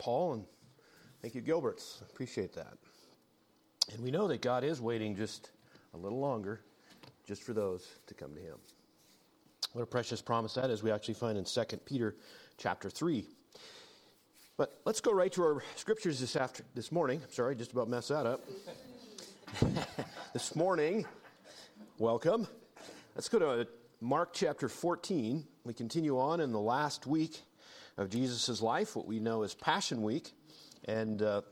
Paul, and thank you, Gilberts. Appreciate that. And we know that God is waiting just a little longer just for those to come to him. What a precious promise that is we actually find in 2 Peter chapter 3. But let's go right to our scriptures this after this morning. Sorry, just about messed that up. this morning, welcome. Let's go to Mark chapter 14. We continue on in the last week of Jesus' life, what we know as Passion Week. And uh,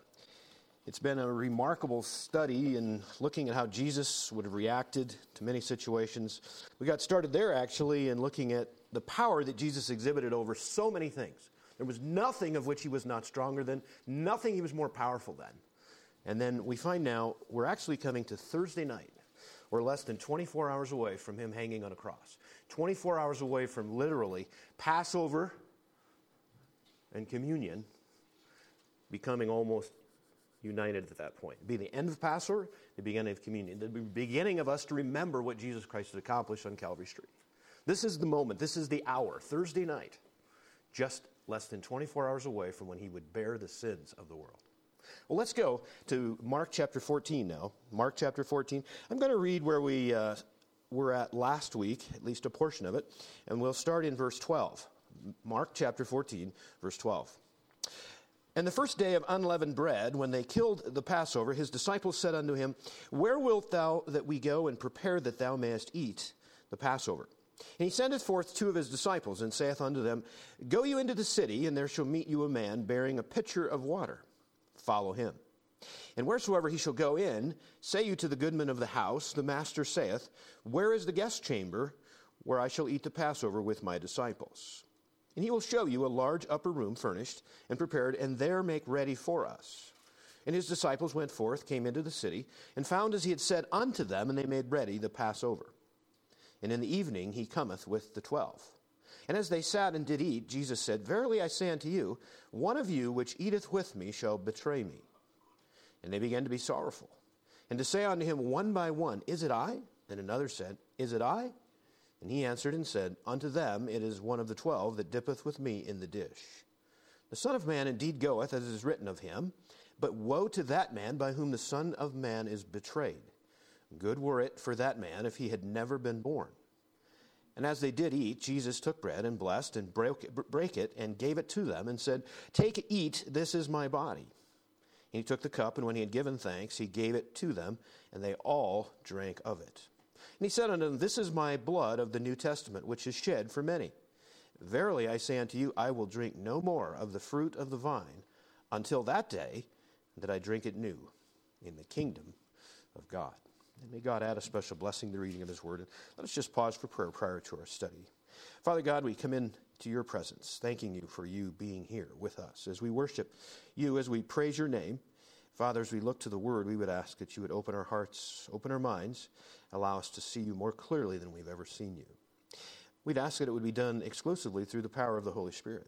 it's been a remarkable study in looking at how Jesus would have reacted to many situations. We got started there actually in looking at the power that Jesus exhibited over so many things. There was nothing of which he was not stronger than, nothing he was more powerful than. And then we find now we're actually coming to Thursday night. We're less than 24 hours away from him hanging on a cross. 24 hours away from literally Passover and communion becoming almost united at that point. It'd be the end of Passover, the beginning of communion, the beginning of us to remember what Jesus Christ had accomplished on Calvary's tree. This is the moment, this is the hour, Thursday night, just less than 24 hours away from when he would bear the sins of the world. Well, let's go to Mark chapter 14 now. Mark chapter 14. I'm going to read where we uh, were at last week, at least a portion of it, and we'll start in verse 12. Mark chapter 14, verse 12. And the first day of unleavened bread, when they killed the Passover, his disciples said unto him, Where wilt thou that we go and prepare that thou mayest eat the Passover? And he sendeth forth two of his disciples, and saith unto them, Go you into the city, and there shall meet you a man bearing a pitcher of water. Follow him. And wheresoever he shall go in, say you to the goodman of the house, The master saith, Where is the guest chamber, where I shall eat the Passover with my disciples? And he will show you a large upper room furnished and prepared, and there make ready for us. And his disciples went forth, came into the city, and found as he had said unto them, and they made ready the Passover. And in the evening he cometh with the twelve. And as they sat and did eat, Jesus said, Verily I say unto you, one of you which eateth with me shall betray me. And they began to be sorrowful, and to say unto him one by one, Is it I? And another said, Is it I? And he answered and said, Unto them it is one of the twelve that dippeth with me in the dish. The Son of Man indeed goeth, as is written of him, but woe to that man by whom the Son of Man is betrayed. Good were it for that man if he had never been born. And as they did eat, Jesus took bread and blessed and broke brake it and gave it to them and said, Take, eat, this is my body. And he took the cup, and when he had given thanks, he gave it to them, and they all drank of it. And he said unto them, This is my blood of the New Testament, which is shed for many. Verily I say unto you, I will drink no more of the fruit of the vine until that day that I drink it new in the kingdom of God. And may God add a special blessing to the reading of his word. And let us just pause for prayer prior to our study. Father God, we come in to your presence, thanking you for you being here with us as we worship you, as we praise your name. Father, as we look to the word, we would ask that you would open our hearts, open our minds, allow us to see you more clearly than we've ever seen you. We'd ask that it would be done exclusively through the power of the Holy Spirit.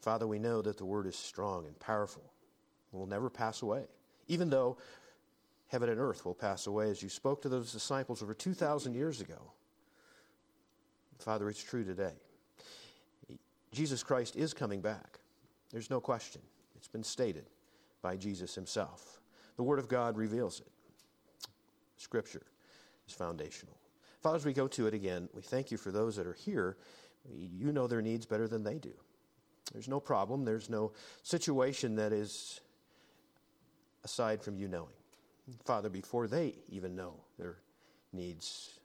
Father, we know that the word is strong and powerful, and will never pass away, even though heaven and earth will pass away as you spoke to those disciples over 2,000 years ago. Father, it's true today. Jesus Christ is coming back. There's no question. It's been stated by Jesus himself. The Word of God reveals it. Scripture is foundational. Father, as we go to it again, we thank you for those that are here. You know their needs better than they do. There's no problem, there's no situation that is aside from you knowing. Father, before they even know their needs,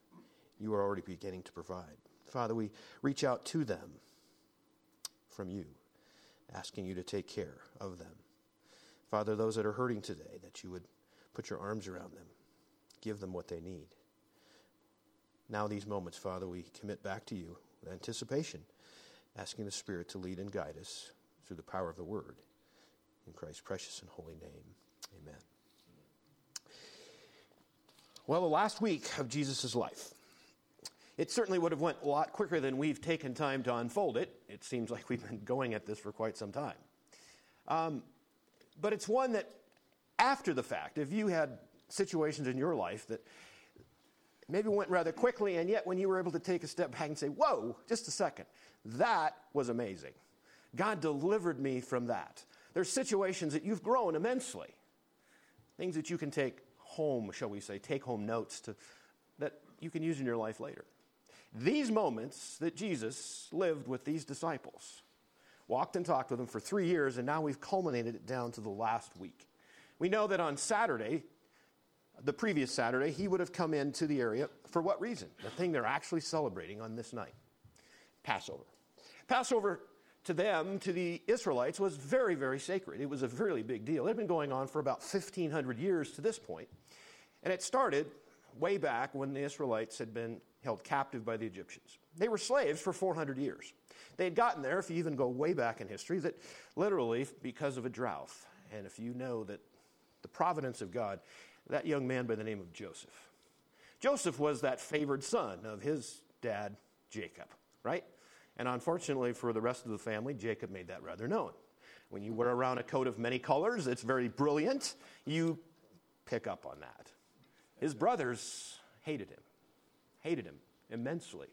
you are already beginning to provide. Father, we reach out to them from you, asking you to take care of them. Father, those that are hurting today, that you would put your arms around them, give them what they need. Now, these moments, Father, we commit back to you with anticipation, asking the Spirit to lead and guide us through the power of the Word. In Christ's precious and holy name, amen. Well, the last week of Jesus' life. It certainly would have went a lot quicker than we've taken time to unfold it. It seems like we've been going at this for quite some time. Um, but it's one that, after the fact, if you had situations in your life that maybe went rather quickly, and yet when you were able to take a step back and say, Whoa, just a second, that was amazing. God delivered me from that. There's situations that you've grown immensely. Things that you can take home, shall we say, take home notes to, that you can use in your life later. These moments that Jesus lived with these disciples, walked and talked with them for three years, and now we've culminated it down to the last week. We know that on Saturday, the previous Saturday, he would have come into the area for what reason? The thing they're actually celebrating on this night Passover. Passover to them, to the Israelites, was very, very sacred. It was a really big deal. It had been going on for about 1,500 years to this point. And it started way back when the Israelites had been held captive by the Egyptians. They were slaves for 400 years. They had gotten there, if you even go way back in history, that literally because of a drought. And if you know that the providence of God, that young man by the name of Joseph. Joseph was that favored son of his dad, Jacob, right? And unfortunately for the rest of the family, Jacob made that rather known. When you wear around a coat of many colors, it's very brilliant. You pick up on that. His brothers hated him, hated him immensely.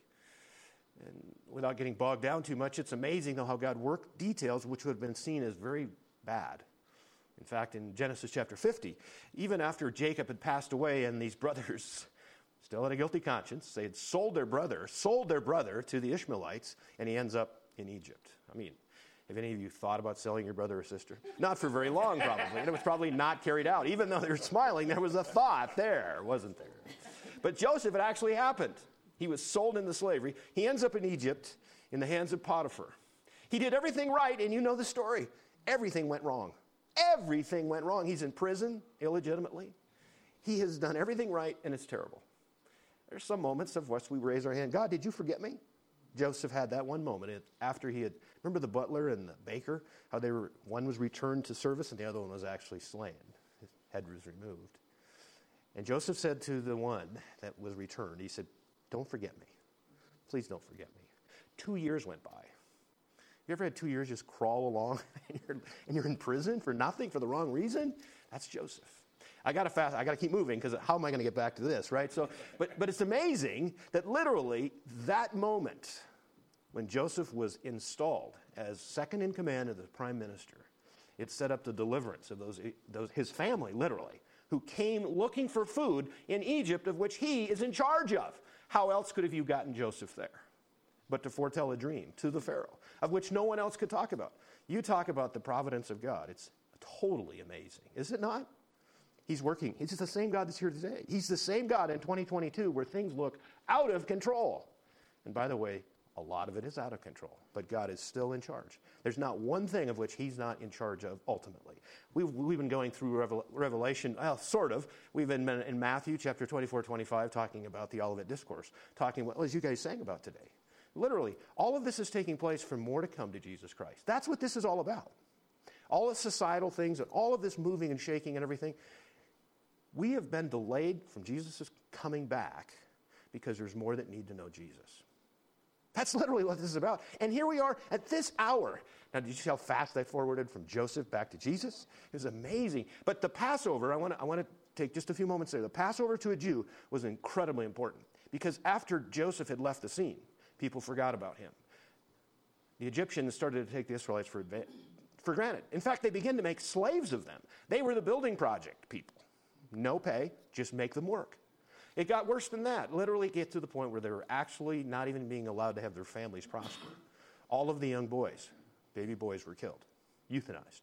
And without getting bogged down too much, it's amazing though how God worked details which would have been seen as very bad. In fact, in Genesis chapter 50, even after Jacob had passed away and these brothers still had a guilty conscience, they had sold their brother, sold their brother to the Ishmaelites, and he ends up in Egypt. I mean, have any of you thought about selling your brother or sister? Not for very long, probably. And it was probably not carried out. Even though they were smiling, there was a thought there, wasn't there? But Joseph, it actually happened. He was sold into slavery. He ends up in Egypt in the hands of Potiphar. He did everything right, and you know the story. Everything went wrong. Everything went wrong. He's in prison illegitimately. He has done everything right, and it's terrible. There's some moments of which we raise our hand God, did you forget me? Joseph had that one moment after he had, remember the butler and the baker? How they were, one was returned to service and the other one was actually slain. His head was removed. And Joseph said to the one that was returned, he said, Don't forget me. Please don't forget me. Two years went by. You ever had two years just crawl along and you're, and you're in prison for nothing, for the wrong reason? That's Joseph. I got to fast, I got to keep moving because how am I to get back to this, right? So, but, but it's amazing that literally that moment when Joseph was installed as second in command of the prime minister, it set up the deliverance of those, those, his family, literally, who came looking for food in Egypt, of which he is in charge of. How else could have you gotten Joseph there? But to foretell a dream to the Pharaoh, of which no one else could talk about. You talk about the providence of God. It's totally amazing, is it not? He's working. He's the same God that's here today. He's the same God in 2022 where things look out of control. And by the way, a lot of it is out of control, but God is still in charge. There's not one thing of which He's not in charge of ultimately. We've, we've been going through Revel- Revelation, well, sort of. We've been in Matthew chapter 24, 25, talking about the Olivet Discourse, talking about, well, as you guys sang about today. Literally, all of this is taking place for more to come to Jesus Christ. That's what this is all about. All the societal things and all of this moving and shaking and everything, we have been delayed from Jesus' coming back because there's more that need to know Jesus. That's literally what this is about. And here we are at this hour. Now, did you see how fast I forwarded from Joseph back to Jesus? It was amazing. But the Passover, I want to I want to take just a few moments there. The Passover to a Jew was incredibly important because after Joseph had left the scene, people forgot about him. The Egyptians started to take the Israelites for, for granted. In fact, they began to make slaves of them. They were the building project people no pay, just make them work. It got worse than that. Literally, get to the point where they were actually not even being allowed to have their families prosper. All of the young boys, baby boys, were killed, euthanized,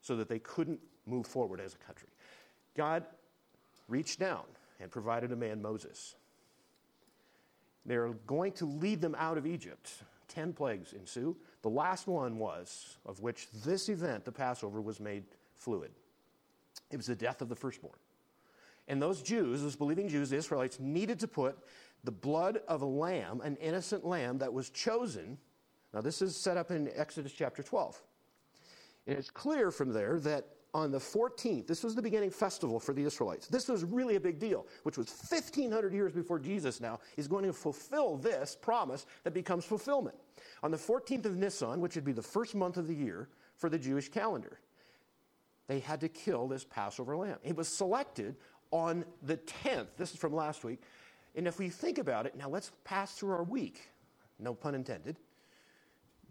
so that they couldn't move forward as a country. God reached down and provided a man, Moses. They're going to lead them out of Egypt. Ten plagues ensue. The last one was, of which this event, the Passover, was made fluid. It was the death of the firstborn. And those Jews, those believing Jews, the Israelites, needed to put the blood of a lamb, an innocent lamb that was chosen. Now, this is set up in Exodus chapter 12. And it's clear from there that on the 14th, this was the beginning festival for the Israelites. This was really a big deal, which was 1,500 years before Jesus now is going to fulfill this promise that becomes fulfillment. On the 14th of Nisan, which would be the first month of the year for the Jewish calendar, they had to kill this Passover lamb. It was selected on the 10th. This is from last week. And if we think about it, now let's pass through our week. No pun intended.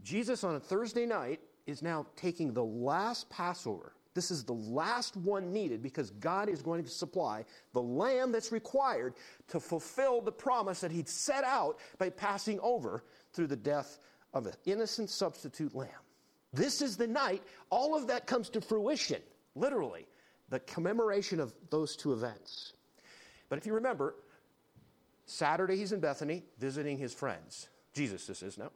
Jesus on a Thursday night is now taking the last Passover. This is the last one needed because God is going to supply the lamb that's required to fulfill the promise that He'd set out by passing over through the death of an innocent substitute lamb. This is the night all of that comes to fruition, literally, the commemoration of those two events. But if you remember, Saturday he's in Bethany visiting his friends. Jesus, this is no?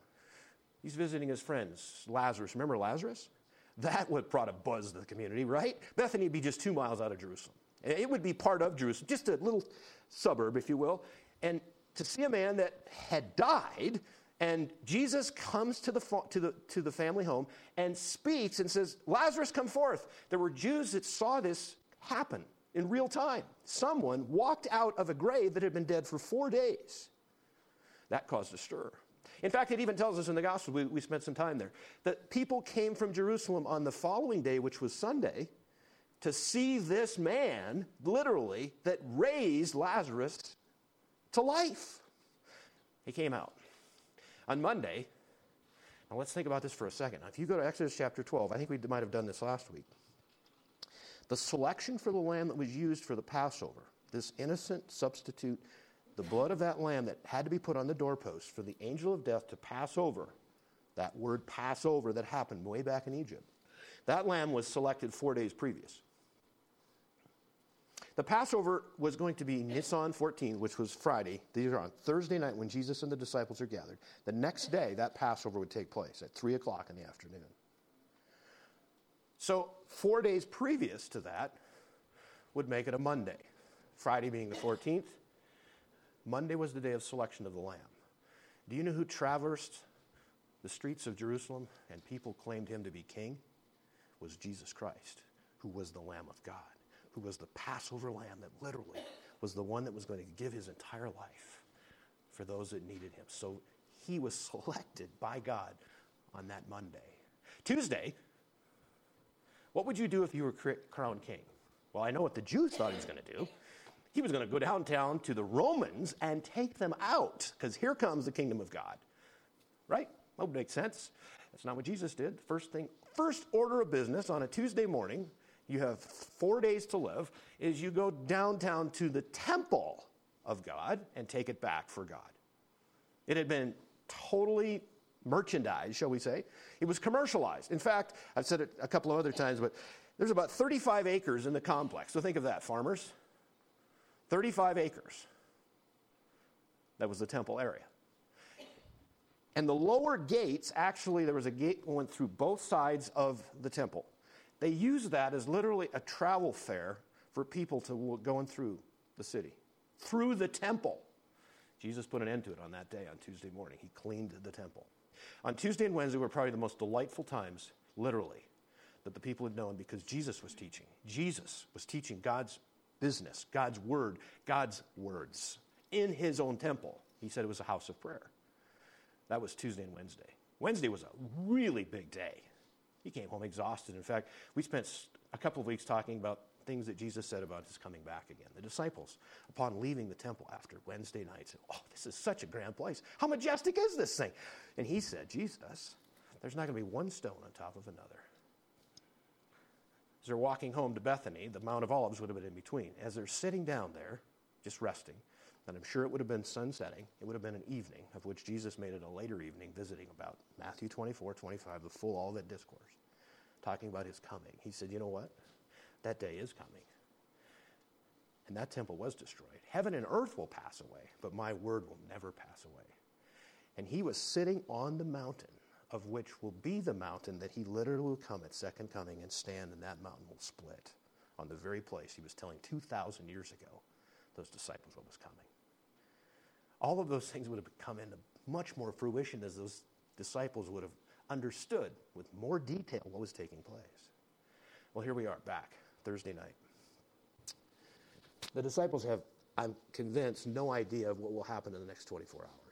He's visiting his friends. Lazarus, remember Lazarus? That would brought a buzz to the community, right? Bethany would be just two miles out of Jerusalem. It would be part of Jerusalem, just a little suburb, if you will. And to see a man that had died, and Jesus comes to the, to, the, to the family home and speaks and says, Lazarus, come forth. There were Jews that saw this happen in real time. Someone walked out of a grave that had been dead for four days. That caused a stir. In fact, it even tells us in the Gospel, we, we spent some time there, that people came from Jerusalem on the following day, which was Sunday, to see this man, literally, that raised Lazarus to life. He came out. On Monday, now let's think about this for a second. Now, if you go to Exodus chapter 12, I think we might have done this last week. The selection for the lamb that was used for the Passover, this innocent substitute the blood of that lamb that had to be put on the doorpost for the angel of death to pass over, that word Passover that happened way back in Egypt, that lamb was selected four days previous. The Passover was going to be Nisan 14, which was Friday. These are on Thursday night when Jesus and the disciples are gathered. The next day, that Passover would take place at 3 o'clock in the afternoon. So, four days previous to that would make it a Monday. Friday being the 14th, Monday was the day of selection of the Lamb. Do you know who traversed the streets of Jerusalem and people claimed him to be king? Was Jesus Christ, who was the Lamb of God, who was the Passover lamb that literally was the one that was going to give his entire life for those that needed him. So he was selected by God on that Monday. Tuesday, what would you do if you were crowned king? Well, I know what the Jews thought he was going to do. He was going to go downtown to the Romans and take them out because here comes the kingdom of God. Right? That would make sense. That's not what Jesus did. First thing, first order of business on a Tuesday morning, you have four days to live, is you go downtown to the temple of God and take it back for God. It had been totally merchandised, shall we say. It was commercialized. In fact, I've said it a couple of other times, but there's about 35 acres in the complex. So think of that, farmers. 35 acres. That was the temple area. And the lower gates, actually, there was a gate going through both sides of the temple. They used that as literally a travel fair for people to going through the city, through the temple. Jesus put an end to it on that day, on Tuesday morning. He cleaned the temple. On Tuesday and Wednesday were probably the most delightful times, literally, that the people had known because Jesus was teaching. Jesus was teaching God's business, God's word, God's words in his own temple. He said it was a house of prayer. That was Tuesday and Wednesday. Wednesday was a really big day. He came home exhausted. In fact, we spent a couple of weeks talking about things that Jesus said about his coming back again. The disciples, upon leaving the temple after Wednesday night, said, Oh, this is such a grand place. How majestic is this thing? And he said, Jesus, there's not going to be one stone on top of another. As they're walking home to Bethany, the Mount of Olives would have been in between. As they're sitting down there, just resting, and I'm sure it would have been sunsetting, it would have been an evening, of which Jesus made it a later evening, visiting about Matthew 24, 25, the Olivet Discourse, talking about his coming. He said, You know what? That day is coming. And that temple was destroyed. Heaven and earth will pass away, but my word will never pass away. And he was sitting on the mountain of which will be the mountain that he literally will come at second coming and stand, and that mountain will split on the very place he was telling 2,000 years ago those disciples what was coming. All of those things would have come into much more fruition as those disciples would have understood with more detail what was taking place. Well, here we are back, Thursday night. The disciples have, I'm convinced, no idea of what will happen in the next 24 hours.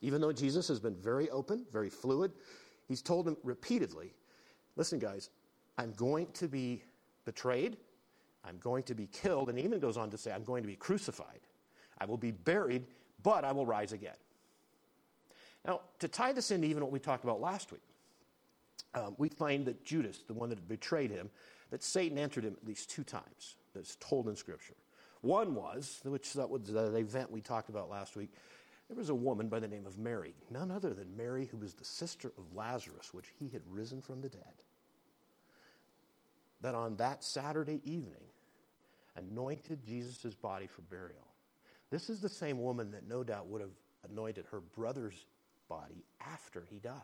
Even though Jesus has been very open, very fluid, he's told them repeatedly listen, guys, I'm going to be betrayed, I'm going to be killed, and he even goes on to say, I'm going to be crucified. I will be buried, but I will rise again. Now, to tie this into even what we talked about last week, um, we find that Judas, the one that betrayed him, that Satan entered him at least two times. That's told in Scripture. One was, which that was the event we talked about last week. There was a woman by the name of Mary, none other than Mary, who was the sister of Lazarus, which he had risen from the dead. That on that Saturday evening, anointed Jesus' body for burial. This is the same woman that no doubt would have anointed her brother's body after he died.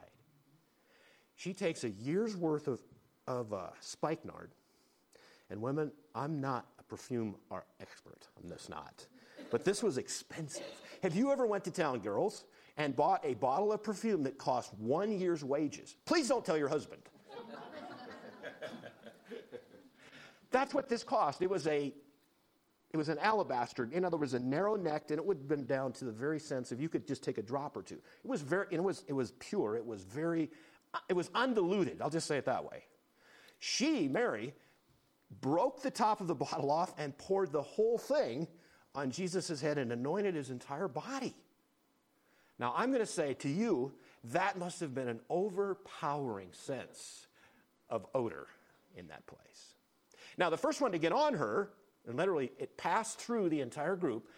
She takes a year's worth of, of uh, spikenard. And women, I'm not a perfume expert. I'm just not. But this was expensive. Have you ever went to town, girls, and bought a bottle of perfume that cost one year's wages? Please don't tell your husband. That's what this cost. It was a it was an alabaster, in other words, a narrow necked, and it would have been down to the very sense if you could just take a drop or two. It was very, it was, it was pure. It was very, it was undiluted. I'll just say it that way. She, Mary, broke the top of the bottle off and poured the whole thing on Jesus' head and anointed his entire body. Now, I'm going to say to you, that must have been an overpowering sense of odor in that place. Now, the first one to get on her and literally it passed through the entire group,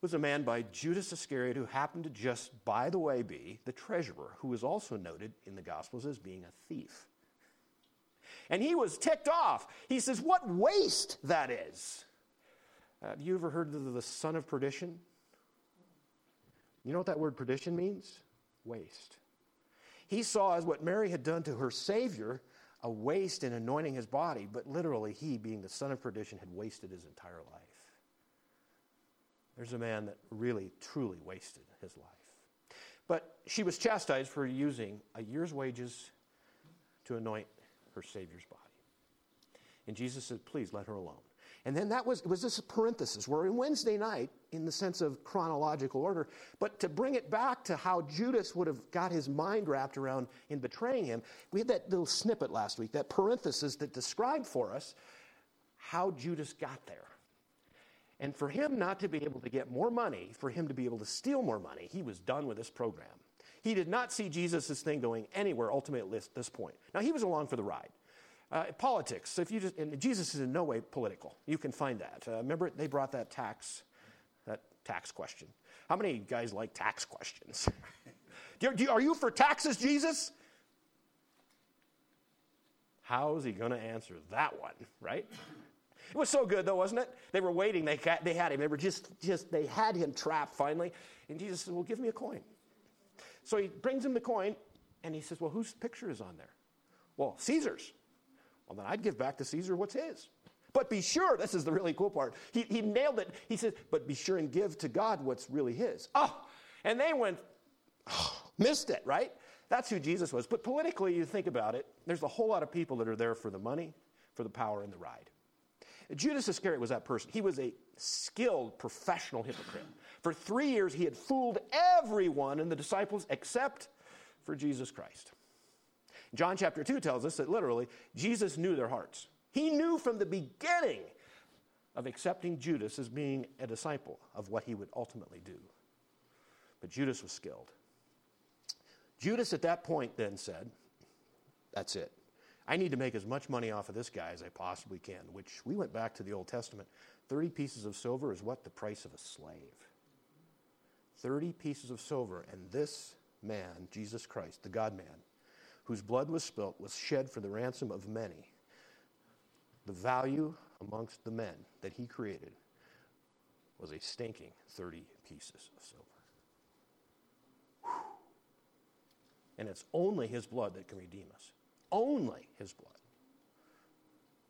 was a man by Judas Iscariot who happened to just, by the way, be the treasurer, who was also noted in the Gospels as being a thief. And he was ticked off. He says, What waste that is. Uh, have you ever heard of the son of perdition? You know what that word perdition means? Waste. He saw as what Mary had done to her Savior a waste in anointing his body, but literally, he, being the son of perdition, had wasted his entire life. There's a man that really, truly wasted his life. But she was chastised for using a year's wages to anoint her Savior's body. And Jesus said, Please let her alone. And then that was, was this parenthesis. We're in Wednesday night in the sense of chronological order, but to bring it back to how Judas would have got his mind wrapped around in betraying him, we had that little snippet last week, that parenthesis that described for us how Judas got there. And for him not to be able to get more money, for him to be able to steal more money, he was done with this program. He did not see Jesus' thing going anywhere ultimately at this point. Now, he was along for the ride. Uh, politics. If you just, and Jesus is in no way political. You can find that. Uh, remember, they brought that tax, that tax question. How many guys like tax questions? do, do, are you for taxes, Jesus? How is he going to answer that one, right? It was so good, though, wasn't it? They were waiting. They, they had him. They were just, just, they had him trapped finally. And Jesus said, Well, give me a coin. So he brings him the coin, and he says, Well, whose picture is on there? Well, Caesar's. Well, then I'd give back to Caesar what's his. But be sure, this is the really cool part. He, he nailed it. He said, but be sure and give to God what's really his. Oh, and they went, oh, missed it, right? That's who Jesus was. But politically, you think about it, there's a whole lot of people that are there for the money, for the power, and the ride. Judas Iscariot was that person. He was a skilled professional hypocrite. For three years, he had fooled everyone and the disciples except for Jesus Christ. John chapter 2 tells us that literally Jesus knew their hearts. He knew from the beginning of accepting Judas as being a disciple of what he would ultimately do. But Judas was skilled. Judas at that point then said, That's it. I need to make as much money off of this guy as I possibly can, which we went back to the Old Testament. 30 pieces of silver is what? The price of a slave. 30 pieces of silver, and this man, Jesus Christ, the God man, whose blood was spilt, was shed for the ransom of many. The value amongst the men that he created was a stinking 30 pieces of silver. And it's only his blood that can redeem us. Only his blood.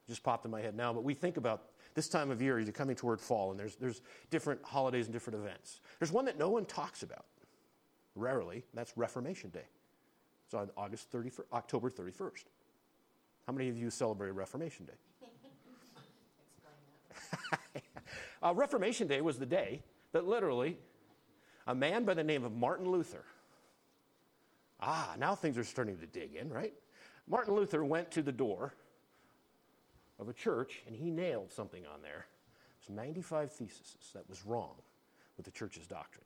Just popped in my head now, but we think about this time of year, you're coming toward fall, and there's, there's different holidays and different events. There's one that no one talks about, rarely, that's Reformation Day. It's on August 31st, October 31st. How many of you celebrate Reformation Day? uh, Reformation Day was the day that literally a man by the name of Martin Luther, ah, now things are starting to dig in, right? Martin Luther went to the door of a church and he nailed something on there. It was 95 theses that was wrong with the church's doctrine.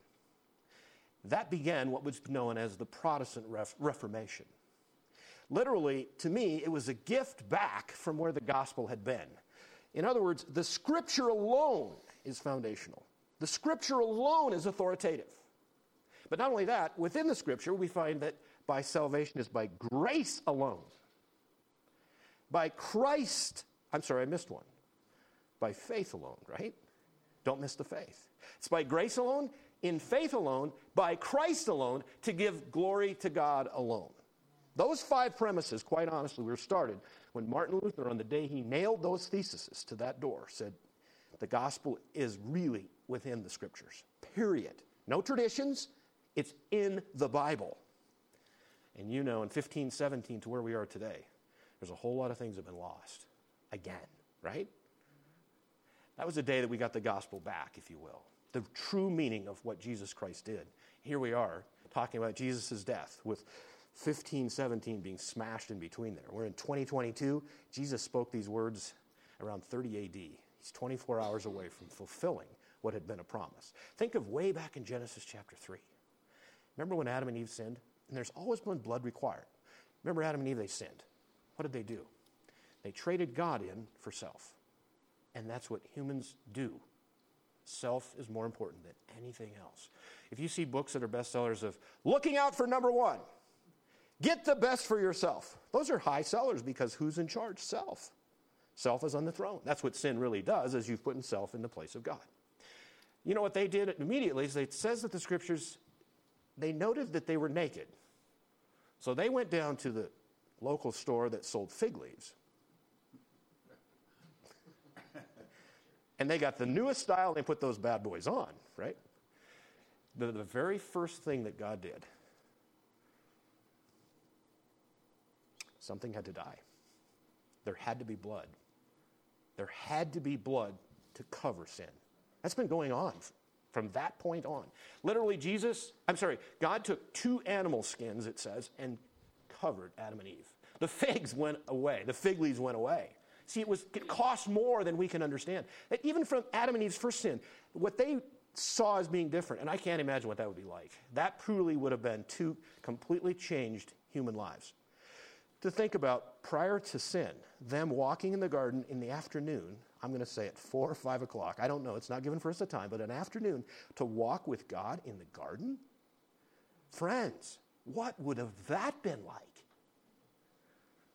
That began what was known as the Protestant Ref- Reformation. Literally, to me, it was a gift back from where the gospel had been. In other words, the scripture alone is foundational, the scripture alone is authoritative. But not only that, within the scripture, we find that by salvation is by grace alone. By Christ, I'm sorry, I missed one. By faith alone, right? Don't miss the faith. It's by grace alone, in faith alone, by Christ alone, to give glory to God alone. Those five premises, quite honestly, were started when Martin Luther, on the day he nailed those theses to that door, said, The gospel is really within the scriptures, period. No traditions, it's in the Bible. And you know, in 1517 to where we are today, there's a whole lot of things have been lost again, right? That was the day that we got the gospel back, if you will. The true meaning of what Jesus Christ did. Here we are talking about Jesus' death with 1517 being smashed in between there. We're in 2022. Jesus spoke these words around 30 AD. He's 24 hours away from fulfilling what had been a promise. Think of way back in Genesis chapter 3. Remember when Adam and Eve sinned? And there's always been blood required. Remember Adam and Eve, they sinned. What did they do? They traded God in for self. And that's what humans do. Self is more important than anything else. If you see books that are bestsellers of looking out for number one, get the best for yourself, those are high sellers because who's in charge? Self. Self is on the throne. That's what sin really does, is you've put self in the place of God. You know what they did immediately is it says that the scriptures they noted that they were naked. So they went down to the local store that sold fig leaves. And they got the newest style and they put those bad boys on, right? The, the very first thing that God did, something had to die. There had to be blood. There had to be blood to cover sin. That's been going on from that point on. Literally, Jesus, I'm sorry, God took two animal skins, it says, and covered Adam and Eve. The figs went away, the fig leaves went away. See, it, was, it cost more than we can understand. Even from Adam and Eve's first sin, what they saw as being different, and I can't imagine what that would be like. That truly would have been two completely changed human lives. To think about prior to sin, them walking in the garden in the afternoon I'm going to say at four or five o'clock. I don't know. It's not given for us a time, but an afternoon to walk with God in the garden? Friends, what would have that been like?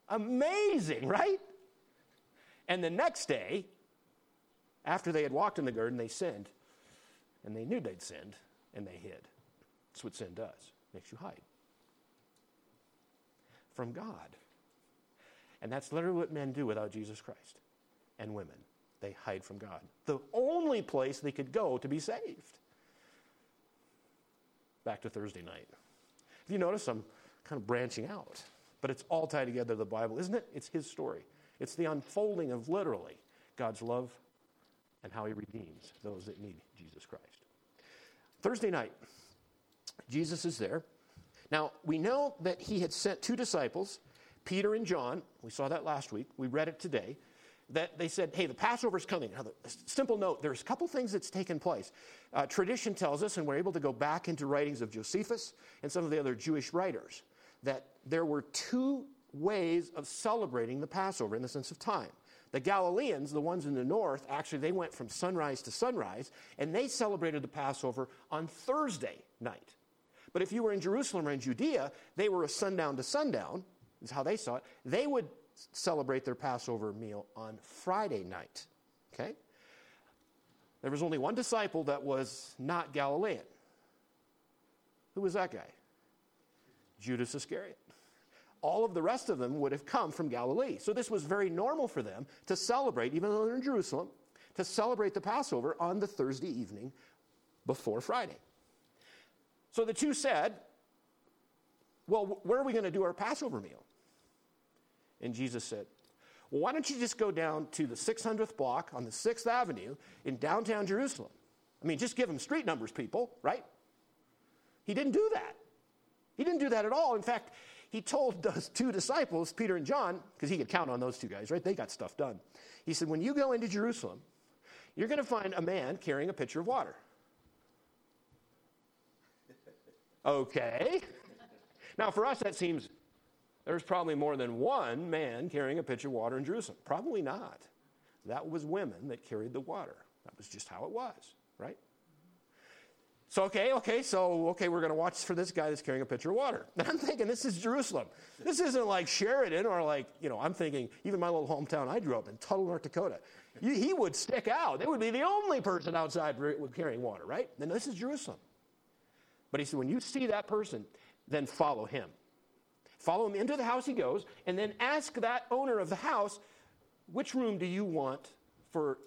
Amazing, right? And the next day, after they had walked in the garden, they sinned. And they knew they'd sinned, and they hid. That's what sin does. Makes you hide. From God. And that's literally what men do without Jesus Christ and women they hide from God. The only place they could go to be saved. Back to Thursday night. If you notice, I'm kind of branching out, but it's all tied together to the Bible, isn't it? It's his story. It's the unfolding of literally God's love and how he redeems those that need Jesus Christ. Thursday night, Jesus is there. Now, we know that he had sent two disciples, Peter and John. We saw that last week. We read it today that they said, hey, the Passover's coming. Now, the simple note, there's a couple things that's taken place. Uh, tradition tells us, and we're able to go back into writings of Josephus and some of the other Jewish writers, that there were two ways of celebrating the Passover in the sense of time. The Galileans, the ones in the north, actually, they went from sunrise to sunrise, and they celebrated the Passover on Thursday night. But if you were in Jerusalem or in Judea, they were a sundown to sundown, is how they saw it. They would celebrate their Passover meal on Friday night. Okay? There was only one disciple that was not Galilean. Who was that guy? Judas Iscariot. All of the rest of them would have come from Galilee. So this was very normal for them to celebrate, even though they're in Jerusalem, to celebrate the Passover on the Thursday evening before Friday. So the two said, Well, where are we going to do our Passover meal? And Jesus said, Well, why don't you just go down to the 600th block on the 6th Avenue in downtown Jerusalem? I mean, just give them street numbers, people, right? He didn't do that. He didn't do that at all. In fact, he told those two disciples, Peter and John, because he could count on those two guys, right? They got stuff done. He said, When you go into Jerusalem, you're going to find a man carrying a pitcher of water. Okay. Now, for us, that seems there's probably more than one man carrying a pitcher of water in Jerusalem. Probably not. That was women that carried the water. That was just how it was, right? So, okay, okay, so, okay, we're going to watch for this guy that's carrying a pitcher of water. And I'm thinking, this is Jerusalem. This isn't like Sheridan or like, you know, I'm thinking, even my little hometown I grew up in, Tuttle, North Dakota. He would stick out. They would be the only person outside carrying water, right? And this is Jerusalem. But he said, when you see that person, then follow him. Follow him into the house he goes, and then ask that owner of the house, which room do you want for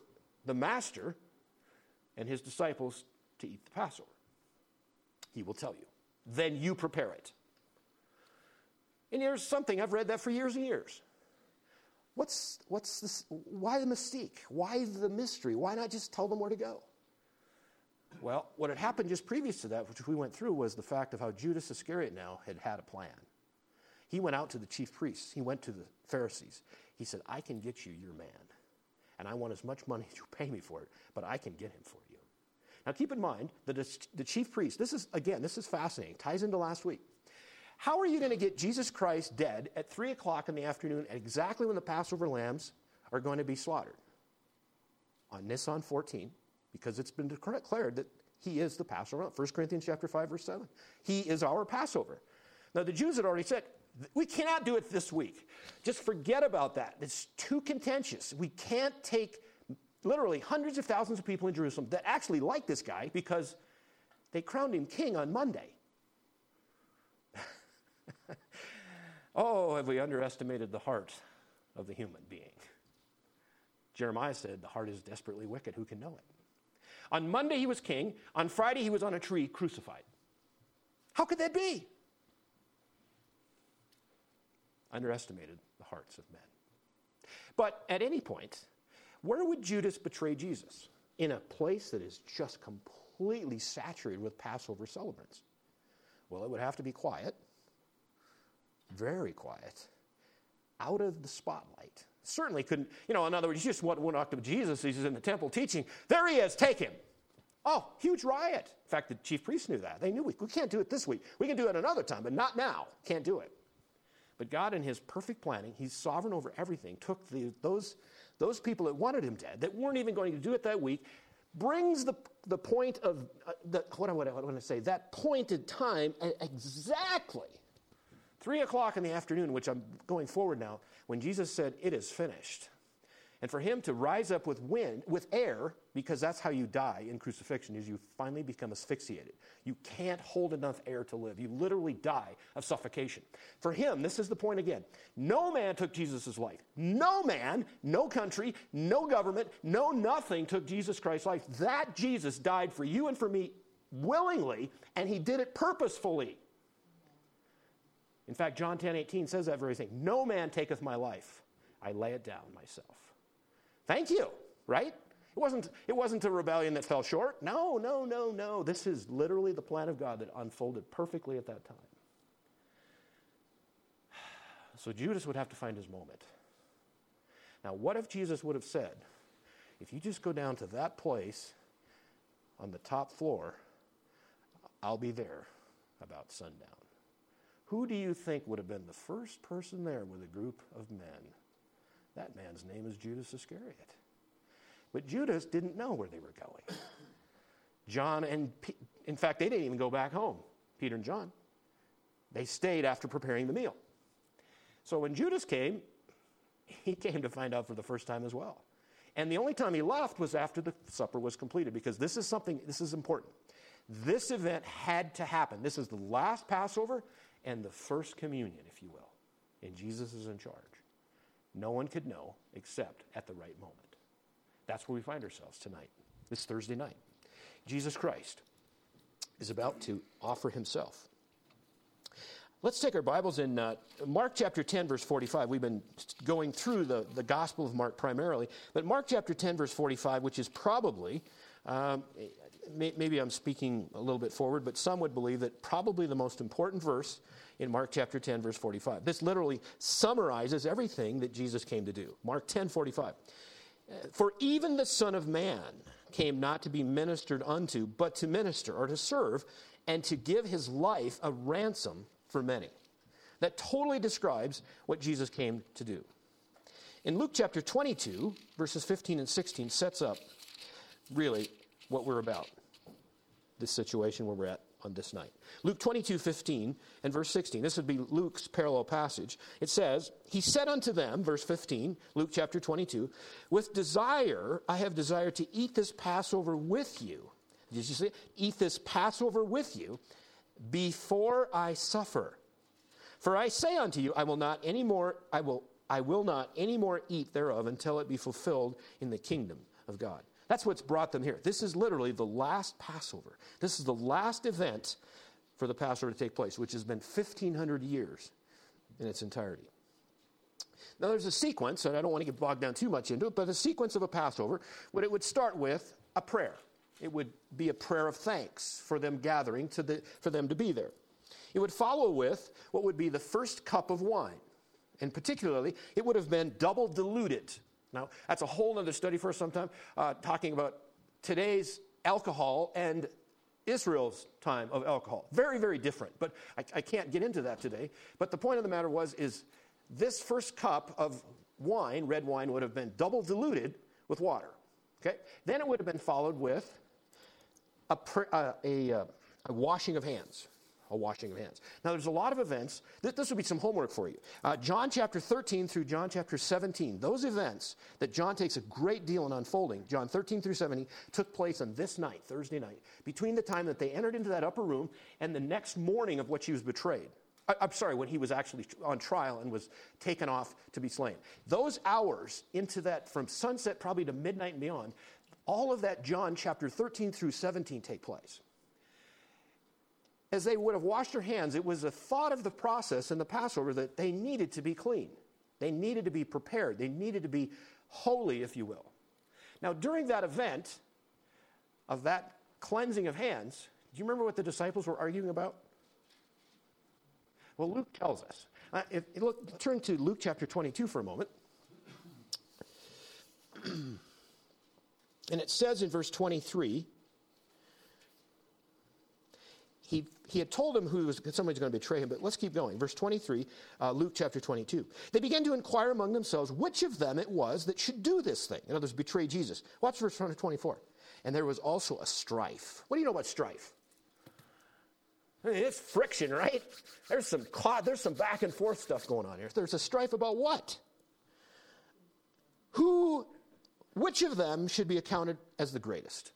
the master and his disciples to eat the Passover? He will tell you. Then you prepare it. And here's something, I've read that for years and years. What's, what's this? Why the mystique? Why the mystery? Why not just tell them where to go? Well, what had happened just previous to that, which we went through, was the fact of how Judas Iscariot now had had a plan. He went out to the chief priests, he went to the Pharisees. He said, I can get you your man, and I want as much money as you pay me for it, but I can get him for you. Now, keep in mind that the chief priest, this is, again, this is fascinating, ties into last week. How are you going to get Jesus Christ dead at 3 o'clock in the afternoon at exactly when the Passover lambs are going to be slaughtered? On Nisan 14, because it's been declared that he is the Passover. 1 Corinthians chapter 5, verse 7. He is our Passover. Now, the Jews had already said, we cannot do it this week. Just forget about that. It's too contentious. We can't take literally hundreds of thousands of people in Jerusalem that actually like this guy because they crowned him king on Monday. oh, have we underestimated the heart of the human being? Jeremiah said, The heart is desperately wicked. Who can know it? On Monday, he was king. On Friday, he was on a tree crucified. How could that be? Underestimated the hearts of men. But at any point, where would Judas betray Jesus? In a place that is just completely saturated with Passover celebrants. Well, it would have to be quiet, very quiet, out of the spotlight. Certainly couldn't, you know, in other words, you just went, up to Jesus, he's in the temple teaching. There he is, take him. Oh, huge riot. In fact, the chief priests knew that. They knew we, we can't do it this week. We can do it another time, but not now. Can't do it. But God, in his perfect planning, he's sovereign over everything, took the, those those people that wanted him dead, that weren't even going to do it that week, brings the, the point of, uh, the, what I want to say, that pointed time exactly. Three o'clock in the afternoon, which I'm going forward now, when Jesus said, It is finished. And for him to rise up with wind, with air, because that's how you die in crucifixion, is you finally become asphyxiated. You can't hold enough air to live. You literally die of suffocation. For him, this is the point again. No man took Jesus' life. No man, no country, no government, no nothing took Jesus Christ's life. That Jesus died for you and for me willingly, and he did it purposefully. In fact, John 10 18 says that very thing. No man taketh my life, I lay it down myself. Thank you, right? It wasn't, it wasn't a rebellion that fell short. No, no, no, no. This is literally the plan of God that unfolded perfectly at that time. So Judas would have to find his moment. Now, what if Jesus would have said, if you just go down to that place on the top floor, I'll be there about sundown? Who do you think would have been the first person there with a group of men? That man's name is Judas Iscariot. But Judas didn't know where they were going. John and, P- in fact, they didn't even go back home, Peter and John. They stayed after preparing the meal. So when Judas came, he came to find out for the first time as well. And the only time he left was after the supper was completed because this is something, this is important. This event had to happen. This is the last Passover and the first communion, if you will. And Jesus is in charge. No one could know except at the right moment. That's where we find ourselves tonight, this Thursday night. Jesus Christ is about to offer himself. Let's take our Bibles in uh, Mark chapter 10, verse 45. We've been going through the, the Gospel of Mark primarily, but Mark chapter 10, verse 45, which is probably, um, may, maybe I'm speaking a little bit forward, but some would believe that probably the most important verse in Mark chapter 10, verse 45. This literally summarizes everything that Jesus came to do. Mark 10, 45. For even the Son of Man came not to be ministered unto, but to minister or to serve, and to give his life a ransom for many. that totally describes what Jesus came to do. In Luke chapter 22, verses 15 and 16, sets up really what we're about, this situation where we're at on this night. Luke 22, 15 and verse 16. This would be Luke's parallel passage. It says, He said unto them, verse 15, Luke chapter 22, With desire I have desired to eat this Passover with you. Did you see? Eat this Passover with you before I suffer. For I say unto you, I will not any more, I will, I will not any more eat thereof until it be fulfilled in the kingdom of God. That's what's brought them here. This is literally the last Passover. This is the last event for the Passover to take place, which has been 1,500 years in its entirety. Now, there's a sequence, and I don't want to get bogged down too much into it, but the sequence of a Passover, what it would start with a prayer. It would be a prayer of thanks for them gathering, to the, for them to be there. It would follow with what would be the first cup of wine. And particularly, it would have been double diluted. Now, that's a whole other study for sometime, uh, talking about today's alcohol and Israel's time of alcohol. Very, very different. But I, I can't get into that today. But the point of the matter was, is this first cup of wine, red wine, would have been double diluted with water. Okay? Then it would have been followed with a, uh, a, a, a washing of hands a washing of hands. Now, there's a lot of events. This, would be some homework for you. Uh, John chapter 13 through John chapter 17, those events that John takes a great deal in unfolding, John 13 through 17, took place on this night, Thursday night, between the time that they entered into that upper room and the next morning of which he was betrayed. I, I'm sorry, when he was actually on trial and was taken off to be slain. Those hours into that, from sunset probably to midnight and beyond, all of that John chapter 13 through 17 take place as they would have washed their hands, it was a thought of the process in the Passover that they needed to be clean. They needed to be prepared. They needed to be holy, if you will. Now, during that event of that cleansing of hands, do you remember what the disciples were arguing about? Well, Luke tells us. Uh, if, look, turn to Luke chapter 22 for a moment. and it says in verse 23 he, he had told him who was somebody's going to betray him, but let's keep going. Verse 23, uh, Luke chapter 22. They began to inquire among themselves which of them it was that should do this thing. In other words, betray Jesus. Watch verse 24. And there was also a strife. What do you know about strife? It's friction, right? There's some there's some back and forth stuff going on here. There's a strife about what? Who, which of them should be accounted as the greatest?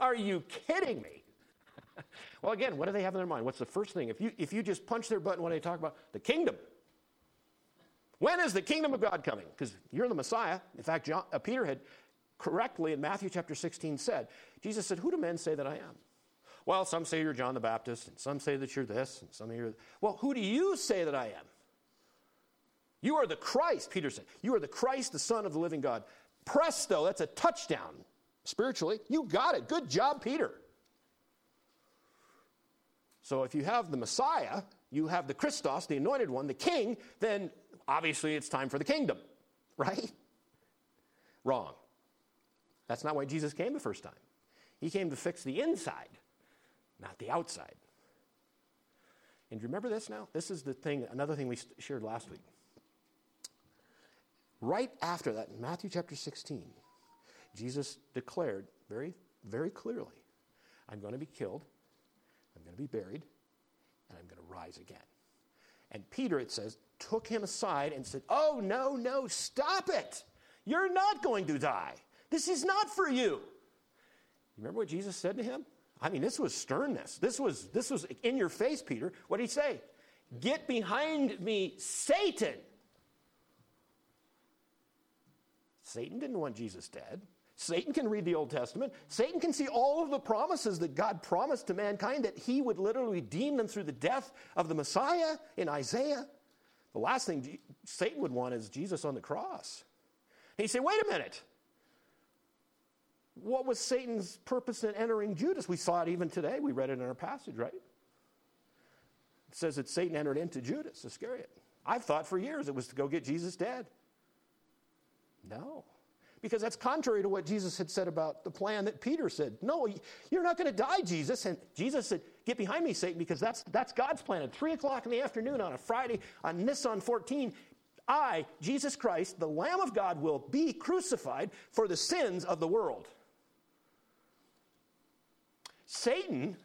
Are you kidding me? well, again, what do they have in their mind? What's the first thing? If you, if you just punch their button, what do they talk about? The kingdom. When is the kingdom of God coming? Because you're the Messiah. In fact, John, uh, Peter had correctly in Matthew chapter 16 said, Jesus said, Who do men say that I am? Well, some say you're John the Baptist, and some say that you're this, and some of you Well, who do you say that I am? You are the Christ, Peter said. You are the Christ, the Son of the living God. Presto, that's a touchdown spiritually. You got it. Good job, Peter. So if you have the Messiah, you have the Christos, the anointed one, the king, then obviously it's time for the kingdom, right? Wrong. That's not why Jesus came the first time. He came to fix the inside, not the outside. And remember this now? This is the thing, another thing we shared last week. Right after that, in Matthew chapter 16, Jesus declared very, very clearly, I'm going to be killed to be buried, and I'm going to rise again. And Peter, it says, took him aside and said, Oh, no, no, stop it. You're not going to die. This is not for you. You remember what Jesus said to him? I mean, this was sternness. This was, this was in your face, Peter. What did he say? Get behind me, Satan. Satan didn't want Jesus dead. Satan can read the Old Testament. Satan can see all of the promises that God promised to mankind that he would literally redeem them through the death of the Messiah in Isaiah. The last thing Satan would want is Jesus on the cross. You say, wait a minute. What was Satan's purpose in entering Judas? We saw it even today. We read it in our passage, right? It says that Satan entered into Judas Iscariot. I've thought for years it was to go get Jesus dead. No. Because that's contrary to what Jesus had said about the plan that Peter said. No, you're not going to die, Jesus. And Jesus said, Get behind me, Satan, because that's, that's God's plan. At 3 o'clock in the afternoon on a Friday on Nisan 14, I, Jesus Christ, the Lamb of God, will be crucified for the sins of the world. Satan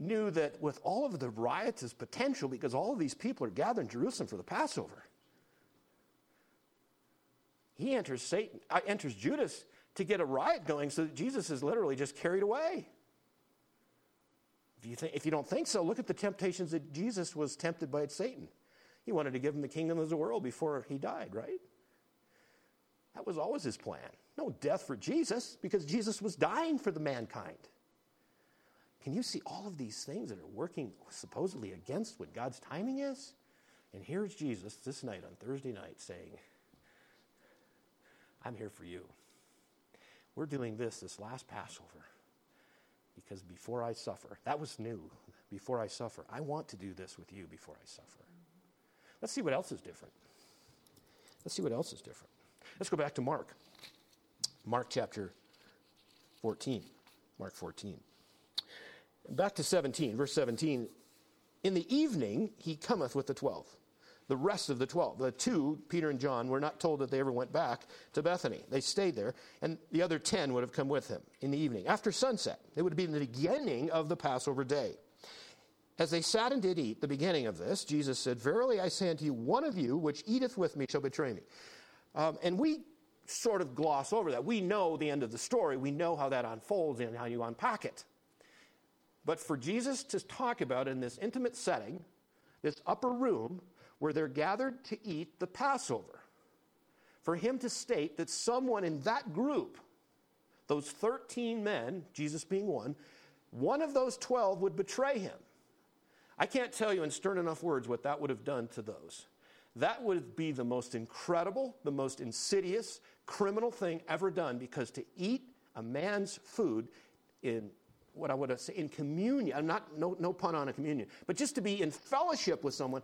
knew that with all of the riotous potential, because all of these people are gathered in Jerusalem for the Passover, he enters Satan, uh, enters Judas to get a riot going so that Jesus is literally just carried away. If you, think, if you don't think so, look at the temptations that Jesus was tempted by Satan. He wanted to give him the kingdom of the world before he died, right? That was always his plan. No death for Jesus because Jesus was dying for the mankind. Can you see all of these things that are working supposedly against what God's timing is? And here's Jesus this night on Thursday night saying, I'm here for you. We're doing this this last Passover because before I suffer, that was new. Before I suffer, I want to do this with you before I suffer. Let's see what else is different. Let's see what else is different. Let's go back to Mark. Mark chapter 14. Mark 14. Back to 17, verse 17. In the evening, he cometh with the twelve the rest of the 12. The two, Peter and John, were not told that they ever went back to Bethany. They stayed there, and the other 10 would have come with him in the evening. After sunset, it would be the beginning of the Passover day. As they sat and did eat, the beginning of this, Jesus said, Verily I say unto you, one of you which eateth with me shall betray me. Um, and we sort of gloss over that. We know the end of the story, we know how that unfolds and how you unpack it. But for Jesus to talk about in this intimate setting, this upper room, where they're gathered to eat the Passover. For him to state that someone in that group, those 13 men, Jesus being one, one of those 12 would betray him. I can't tell you in stern enough words what that would have done to those. That would be the most incredible, the most insidious, criminal thing ever done because to eat a man's food in what I would say in communion, not, no, no pun on a communion, but just to be in fellowship with someone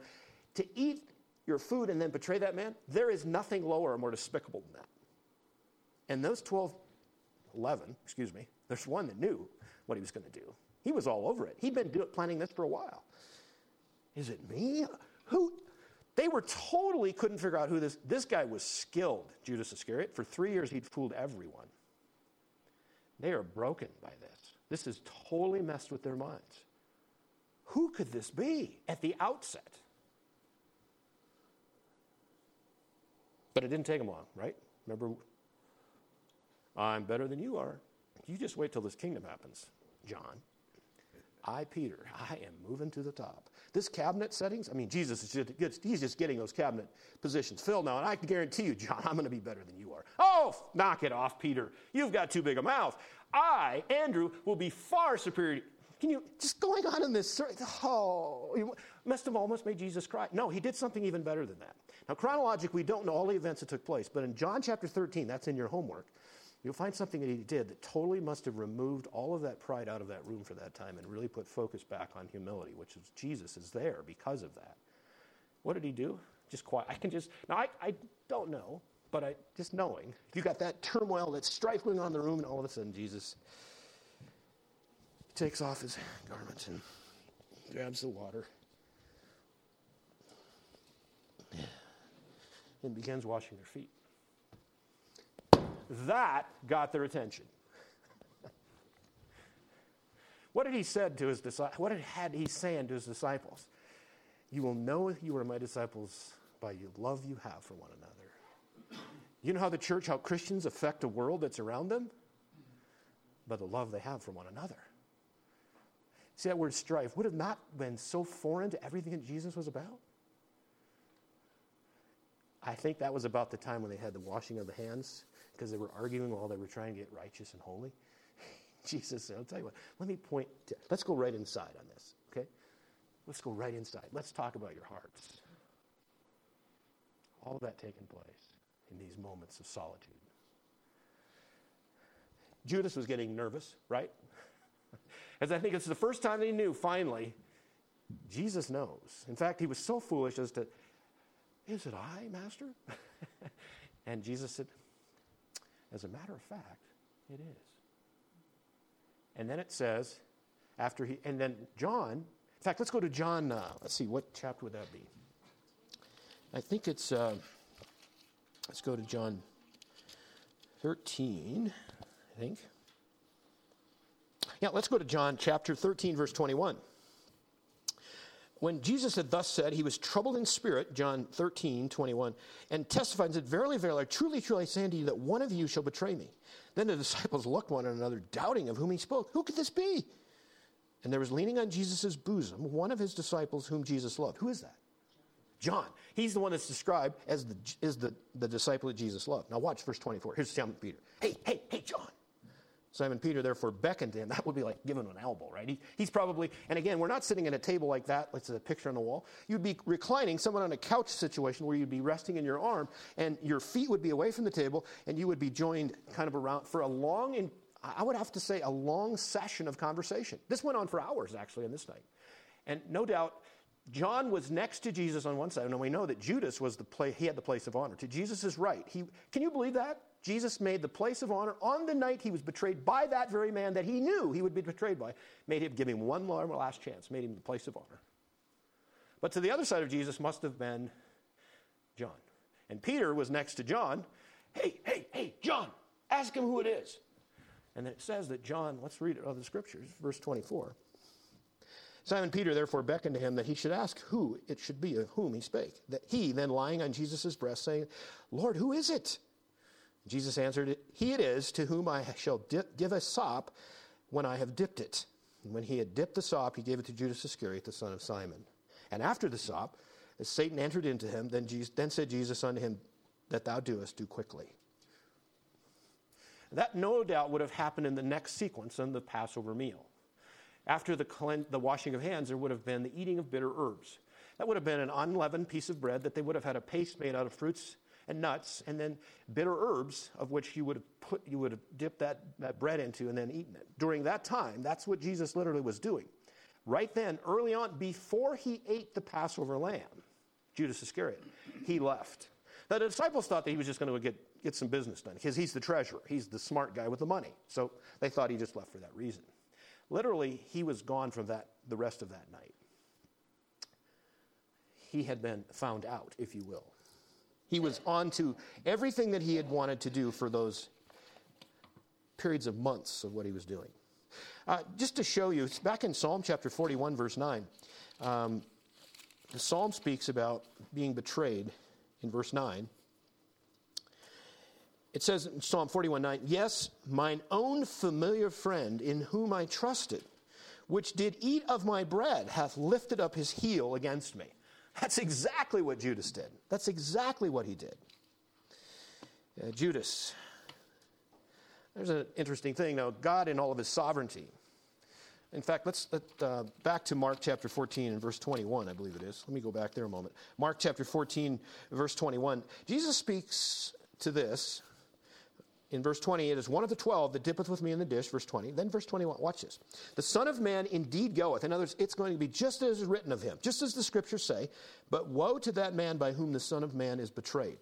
to eat your food and then betray that man, there is nothing lower or more despicable than that. And those 12, 11, excuse me, there's one that knew what he was going to do. He was all over it. He'd been do, planning this for a while. Is it me? Who? They were totally couldn't figure out who this. This guy was skilled, Judas Iscariot. For three years, he'd fooled everyone. They are broken by this. This has totally messed with their minds. Who could this be at the outset? But it didn't take him long, right? Remember, I'm better than you are. You just wait till this kingdom happens, John. I, Peter, I am moving to the top. This cabinet settings, I mean, Jesus is just, he's just getting those cabinet positions filled now, and I can guarantee you, John, I'm going to be better than you are. Oh, knock it off, Peter. You've got too big a mouth. I, Andrew, will be far superior. Can you, just going on in this, oh, you must have almost made Jesus cry. No, he did something even better than that. Now, chronologically, we don't know all the events that took place, but in John chapter 13, that's in your homework, you'll find something that he did that totally must have removed all of that pride out of that room for that time and really put focus back on humility, which is Jesus is there because of that. What did he do? Just quiet. I can just, now I, I don't know, but I just knowing, you got that turmoil, that strife on the room, and all of a sudden Jesus takes off his garments and grabs the water and begins washing their feet. That got their attention. what did he said to his disciples? What had he saying to his disciples? You will know you are my disciples by the love you have for one another. You know how the church, how Christians affect a world that's around them? By the love they have for one another. See, that word strife would have not been so foreign to everything that Jesus was about. I think that was about the time when they had the washing of the hands because they were arguing while they were trying to get righteous and holy. Jesus said, I'll tell you what, let me point to, let's go right inside on this, okay? Let's go right inside. Let's talk about your hearts. All of that taking place in these moments of solitude. Judas was getting nervous, right? As I think it's the first time he knew, finally, Jesus knows. In fact, he was so foolish as to is it I, Master? and Jesus said, As a matter of fact, it is. And then it says, after he, and then John, in fact, let's go to John, uh, let's see, what chapter would that be? I think it's, uh, let's go to John 13, I think. Yeah, let's go to John chapter 13, verse 21. When Jesus had thus said, he was troubled in spirit, John 13, 21, and testified and said, Verily, verily, truly, truly, I say unto you that one of you shall betray me. Then the disciples looked one at another, doubting of whom he spoke. Who could this be? And there was leaning on Jesus' bosom one of his disciples whom Jesus loved. Who is that? John. He's the one that's described as the, the, the disciple that Jesus loved. Now watch verse 24. Here's Simon Peter. Hey, hey, hey, John. Simon Peter therefore beckoned to him. That would be like giving him an elbow, right? He, he's probably, and again, we're not sitting at a table like that. Let's a picture on the wall. You'd be reclining, someone on a couch situation where you'd be resting in your arm, and your feet would be away from the table, and you would be joined kind of around for a long, and I would have to say, a long session of conversation. This went on for hours, actually, on this night. And no doubt, John was next to Jesus on one side, and we know that Judas was the place, he had the place of honor. To Jesus' right. He, can you believe that? Jesus made the place of honor on the night he was betrayed by that very man that he knew he would be betrayed by, made him give him one last chance, made him the place of honor. But to the other side of Jesus must have been John. And Peter was next to John. Hey, hey, hey, John, ask him who it is. And it says that John, let's read it of the scriptures, verse 24. Simon Peter therefore beckoned to him that he should ask who it should be of whom he spake. That he, then lying on Jesus' breast, saying, Lord, who is it? Jesus answered, He it is to whom I shall dip, give a sop when I have dipped it. And when he had dipped the sop, he gave it to Judas Iscariot, the son of Simon. And after the sop, as Satan entered into him, then, Jesus, then said Jesus unto him, That thou doest, do quickly. That no doubt would have happened in the next sequence in the Passover meal. After the, the washing of hands, there would have been the eating of bitter herbs. That would have been an unleavened piece of bread that they would have had a paste made out of fruits and nuts, and then bitter herbs, of which you would have put, you would have dipped that, that bread into and then eaten it. During that time, that's what Jesus literally was doing. Right then, early on, before he ate the Passover lamb, Judas Iscariot, he left. Now, the disciples thought that he was just going to get, get some business done because he's the treasurer. He's the smart guy with the money. So they thought he just left for that reason. Literally, he was gone from that the rest of that night. He had been found out, if you will. He was on to everything that he had wanted to do for those periods of months of what he was doing. Uh, just to show you, back in Psalm chapter 41, verse 9. Um, the psalm speaks about being betrayed in verse 9. It says in Psalm 41 9, Yes, mine own familiar friend in whom I trusted, which did eat of my bread, hath lifted up his heel against me. That's exactly what Judas did. That's exactly what he did. Uh, Judas. There's an interesting thing. Now, God, in all of his sovereignty, in fact, let's let, uh, back to Mark chapter 14 and verse 21, I believe it is. Let me go back there a moment. Mark chapter 14, verse 21. Jesus speaks to this in verse 20, it is one of the twelve that dippeth with me in the dish, verse 20. Then verse 21, watch this. The Son of Man indeed goeth. In other words, it's going to be just as written of him, just as the scriptures say. But woe to that man by whom the Son of Man is betrayed.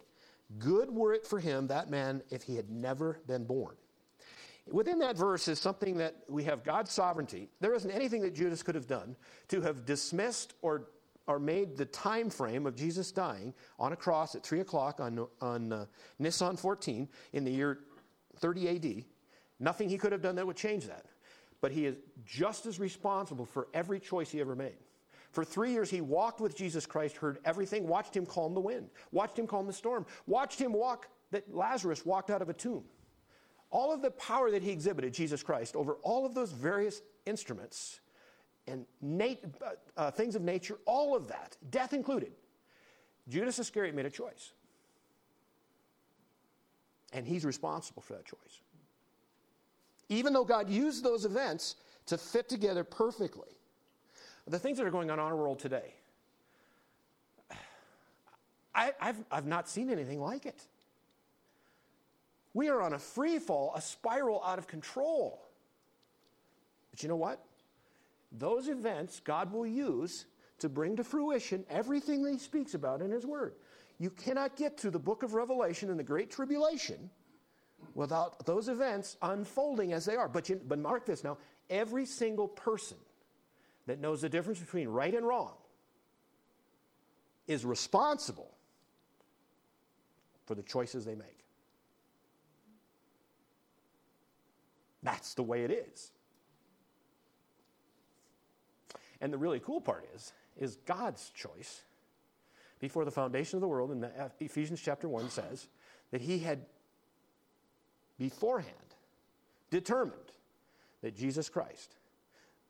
Good were it for him, that man, if he had never been born. Within that verse is something that we have God's sovereignty. There isn't anything that Judas could have done to have dismissed or or made the time frame of Jesus dying on a cross at 3 o'clock on, on uh, Nisan 14 in the year 30 AD. Nothing he could have done that would change that. But he is just as responsible for every choice he ever made. For three years, he walked with Jesus Christ, heard everything, watched him calm the wind, watched him calm the storm, watched him walk that Lazarus walked out of a tomb. All of the power that he exhibited, Jesus Christ, over all of those various instruments and nat- uh, uh, things of nature, all of that, death included, Judas Iscariot made a choice. And he's responsible for that choice. Even though God used those events to fit together perfectly. The things that are going on in our world today, I, have I've not seen anything like it. We are on a free fall, a spiral out of control. But you know what? Those events God will use to bring to fruition everything that He speaks about in His Word. You cannot get to the book of Revelation and the Great Tribulation without those events unfolding as they are. But, you, but mark this now every single person that knows the difference between right and wrong is responsible for the choices they make. That's the way it is. And the really cool part is, is God's choice before the foundation of the world in uh, Ephesians chapter 1 says that he had beforehand determined that Jesus Christ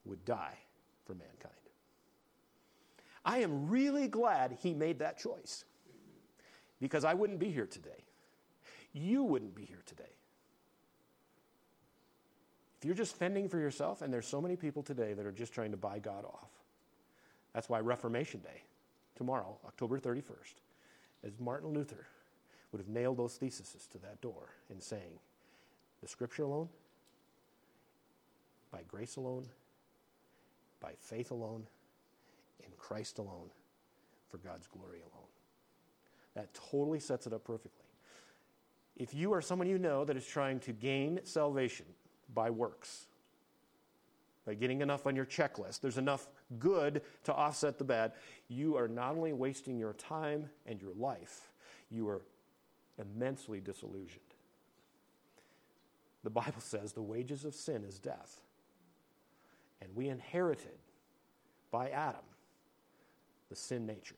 would die for mankind. I am really glad he made that choice because I wouldn't be here today. You wouldn't be here today. If you're just fending for yourself, and there's so many people today that are just trying to buy God off, that's why Reformation Day, tomorrow, October 31st, as Martin Luther would have nailed those theses to that door in saying, the scripture alone, by grace alone, by faith alone, in Christ alone, for God's glory alone. That totally sets it up perfectly. If you are someone you know that is trying to gain salvation by works, by getting enough on your checklist, there's enough good to offset the bad, you are not only wasting your time and your life, you are immensely disillusioned. The Bible says the wages of sin is death. And we inherited by Adam the sin nature.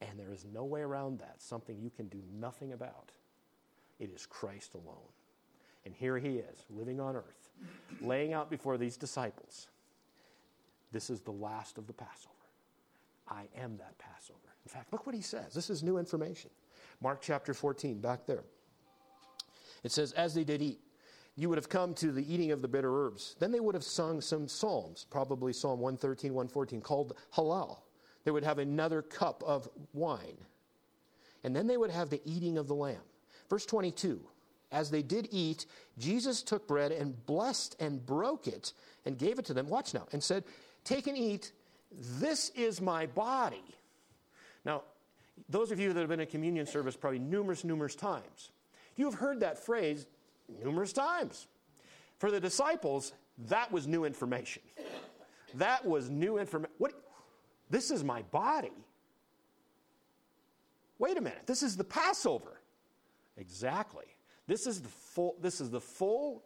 And there is no way around that, something you can do nothing about. It is Christ alone. And here he is, living on earth, laying out before these disciples this is the last of the Passover. I am that Passover. In fact, look what he says. This is new information. Mark chapter 14, back there. It says, As they did eat, you would have come to the eating of the bitter herbs. Then they would have sung some psalms, probably Psalm 113, 114, called Hallel. They would have another cup of wine. And then they would have the eating of the lamb. Verse 22 As they did eat, Jesus took bread and blessed and broke it and gave it to them. Watch now. And said, Take and eat. This is my body. Now, those of you that have been in communion service probably numerous, numerous times, you have heard that phrase numerous times. For the disciples, that was new information. That was new information. What? This is my body. Wait a minute. This is the Passover. Exactly. This is the full. This is the full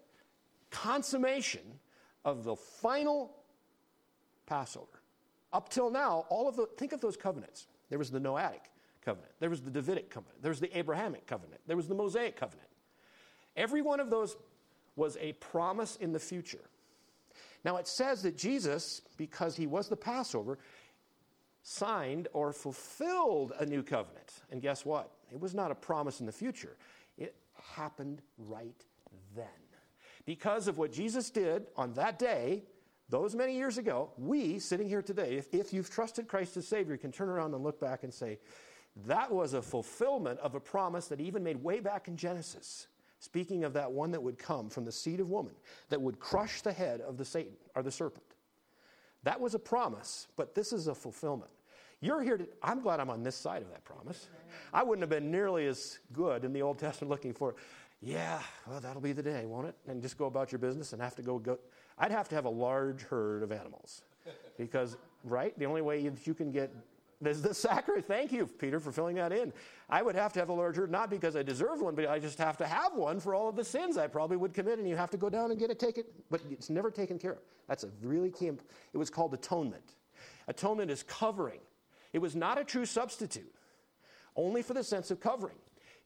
consummation of the final Passover. Up till now, all of the think of those covenants. There was the Noahic covenant. There was the Davidic covenant. There was the Abrahamic covenant. There was the Mosaic covenant. Every one of those was a promise in the future. Now it says that Jesus, because he was the Passover, signed or fulfilled a new covenant. And guess what? It was not a promise in the future, happened right then. Because of what Jesus did on that day, those many years ago, we, sitting here today, if, if you've trusted Christ as Savior, you can turn around and look back and say, that was a fulfillment of a promise that even made way back in Genesis speaking of that one that would come from the seed of woman, that would crush the head of the Satan or the serpent. That was a promise, but this is a fulfillment. You're here to, I'm glad I'm on this side of that promise. I wouldn't have been nearly as good in the Old Testament looking for, yeah, well, that'll be the day, won't it? And just go about your business and have to go, go. I'd have to have a large herd of animals because, right, the only way you, you can get there's the sacrifice. Thank you, Peter, for filling that in. I would have to have a large herd, not because I deserve one, but I just have to have one for all of the sins I probably would commit, and you have to go down and get it taken. But it's never taken care of. That's a really key. Imp- it was called atonement. Atonement is covering. It was not a true substitute, only for the sense of covering.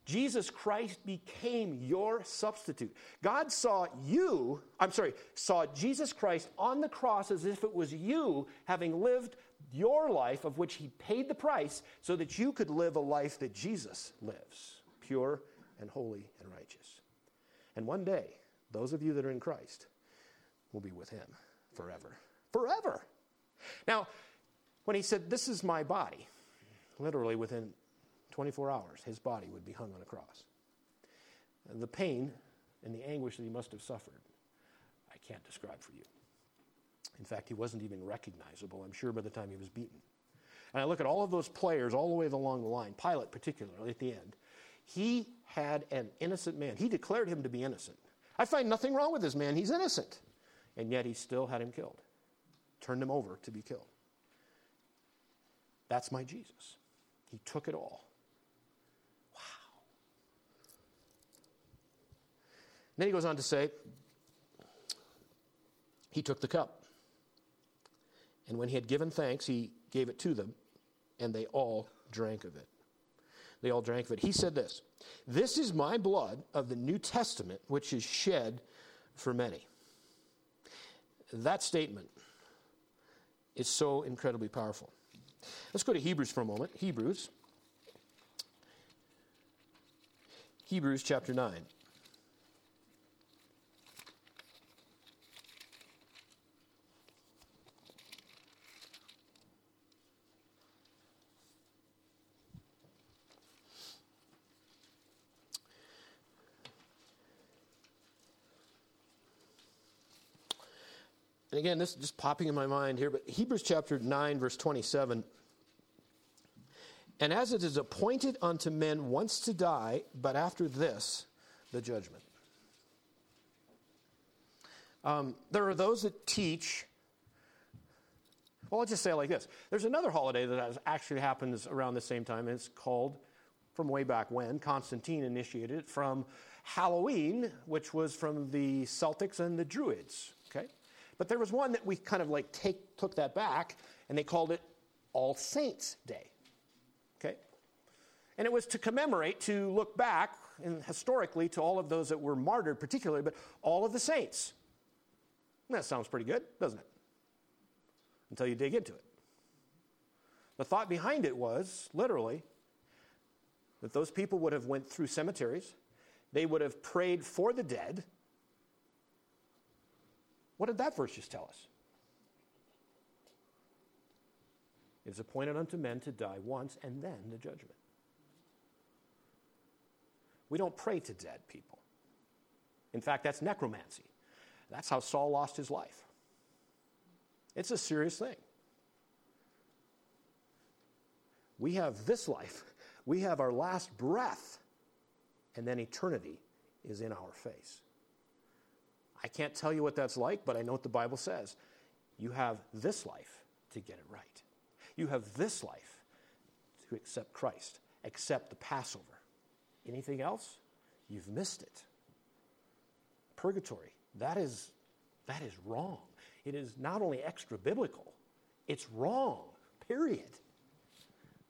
Jesus Christ became your substitute. God saw you, I'm sorry, saw Jesus Christ on the cross as if it was you having lived your life of which he paid the price so that you could live a life that Jesus lives, pure and holy and righteous. And one day, those of you that are in Christ will be with him forever. Forever. Now, when he said, This is my body, literally within 24 hours, his body would be hung on a cross. And the pain and the anguish that he must have suffered, I can't describe for you. In fact, he wasn't even recognizable, I'm sure, by the time he was beaten. And I look at all of those players all the way along the line, Pilate particularly at the end. He had an innocent man. He declared him to be innocent. I find nothing wrong with this man. He's innocent. And yet he still had him killed, turned him over to be killed. That's my Jesus. He took it all. Wow. Then he goes on to say, He took the cup. And when he had given thanks, he gave it to them, and they all drank of it. They all drank of it. He said this This is my blood of the New Testament, which is shed for many. That statement is so incredibly powerful. Let's go to Hebrews for a moment. Hebrews. Hebrews chapter 9. And again, this is just popping in my mind here, but Hebrews chapter 9, verse 27. And as it is appointed unto men once to die, but after this, the judgment. Um, there are those that teach. Well, I'll just say it like this. There's another holiday that actually happens around the same time. And it's called, from way back when, Constantine initiated it, from Halloween, which was from the Celtics and the Druids. But there was one that we kind of like take, took that back, and they called it All Saints Day. Okay? And it was to commemorate, to look back and historically to all of those that were martyred, particularly, but all of the saints. And that sounds pretty good, doesn't it? Until you dig into it. The thought behind it was literally that those people would have went through cemeteries, they would have prayed for the dead, what did that verse just tell us? It is appointed unto men to die once and then the judgment. We don't pray to dead people. In fact, that's necromancy. That's how Saul lost his life. It's a serious thing. We have this life, we have our last breath, and then eternity is in our face. I can't tell you what that's like, but I know what the Bible says. You have this life to get it right. You have this life to accept Christ, accept the Passover. Anything else? You've missed it. Purgatory, that is, that is wrong. It is not only extra biblical, it's wrong, period.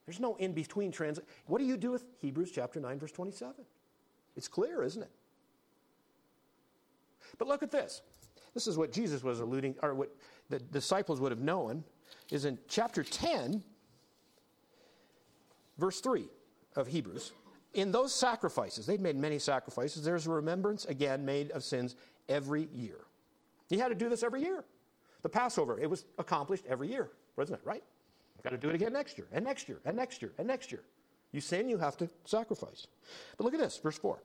There's no in between translation. What do you do with Hebrews chapter 9, verse 27? It's clear, isn't it? But look at this. This is what Jesus was alluding, or what the disciples would have known, is in chapter 10, verse 3 of Hebrews. In those sacrifices, they'd made many sacrifices. There's a remembrance, again, made of sins every year. He had to do this every year. The Passover, it was accomplished every year, wasn't it? Right? Got to do it again next year, and next year, and next year, and next year. You sin, you have to sacrifice. But look at this, verse 4.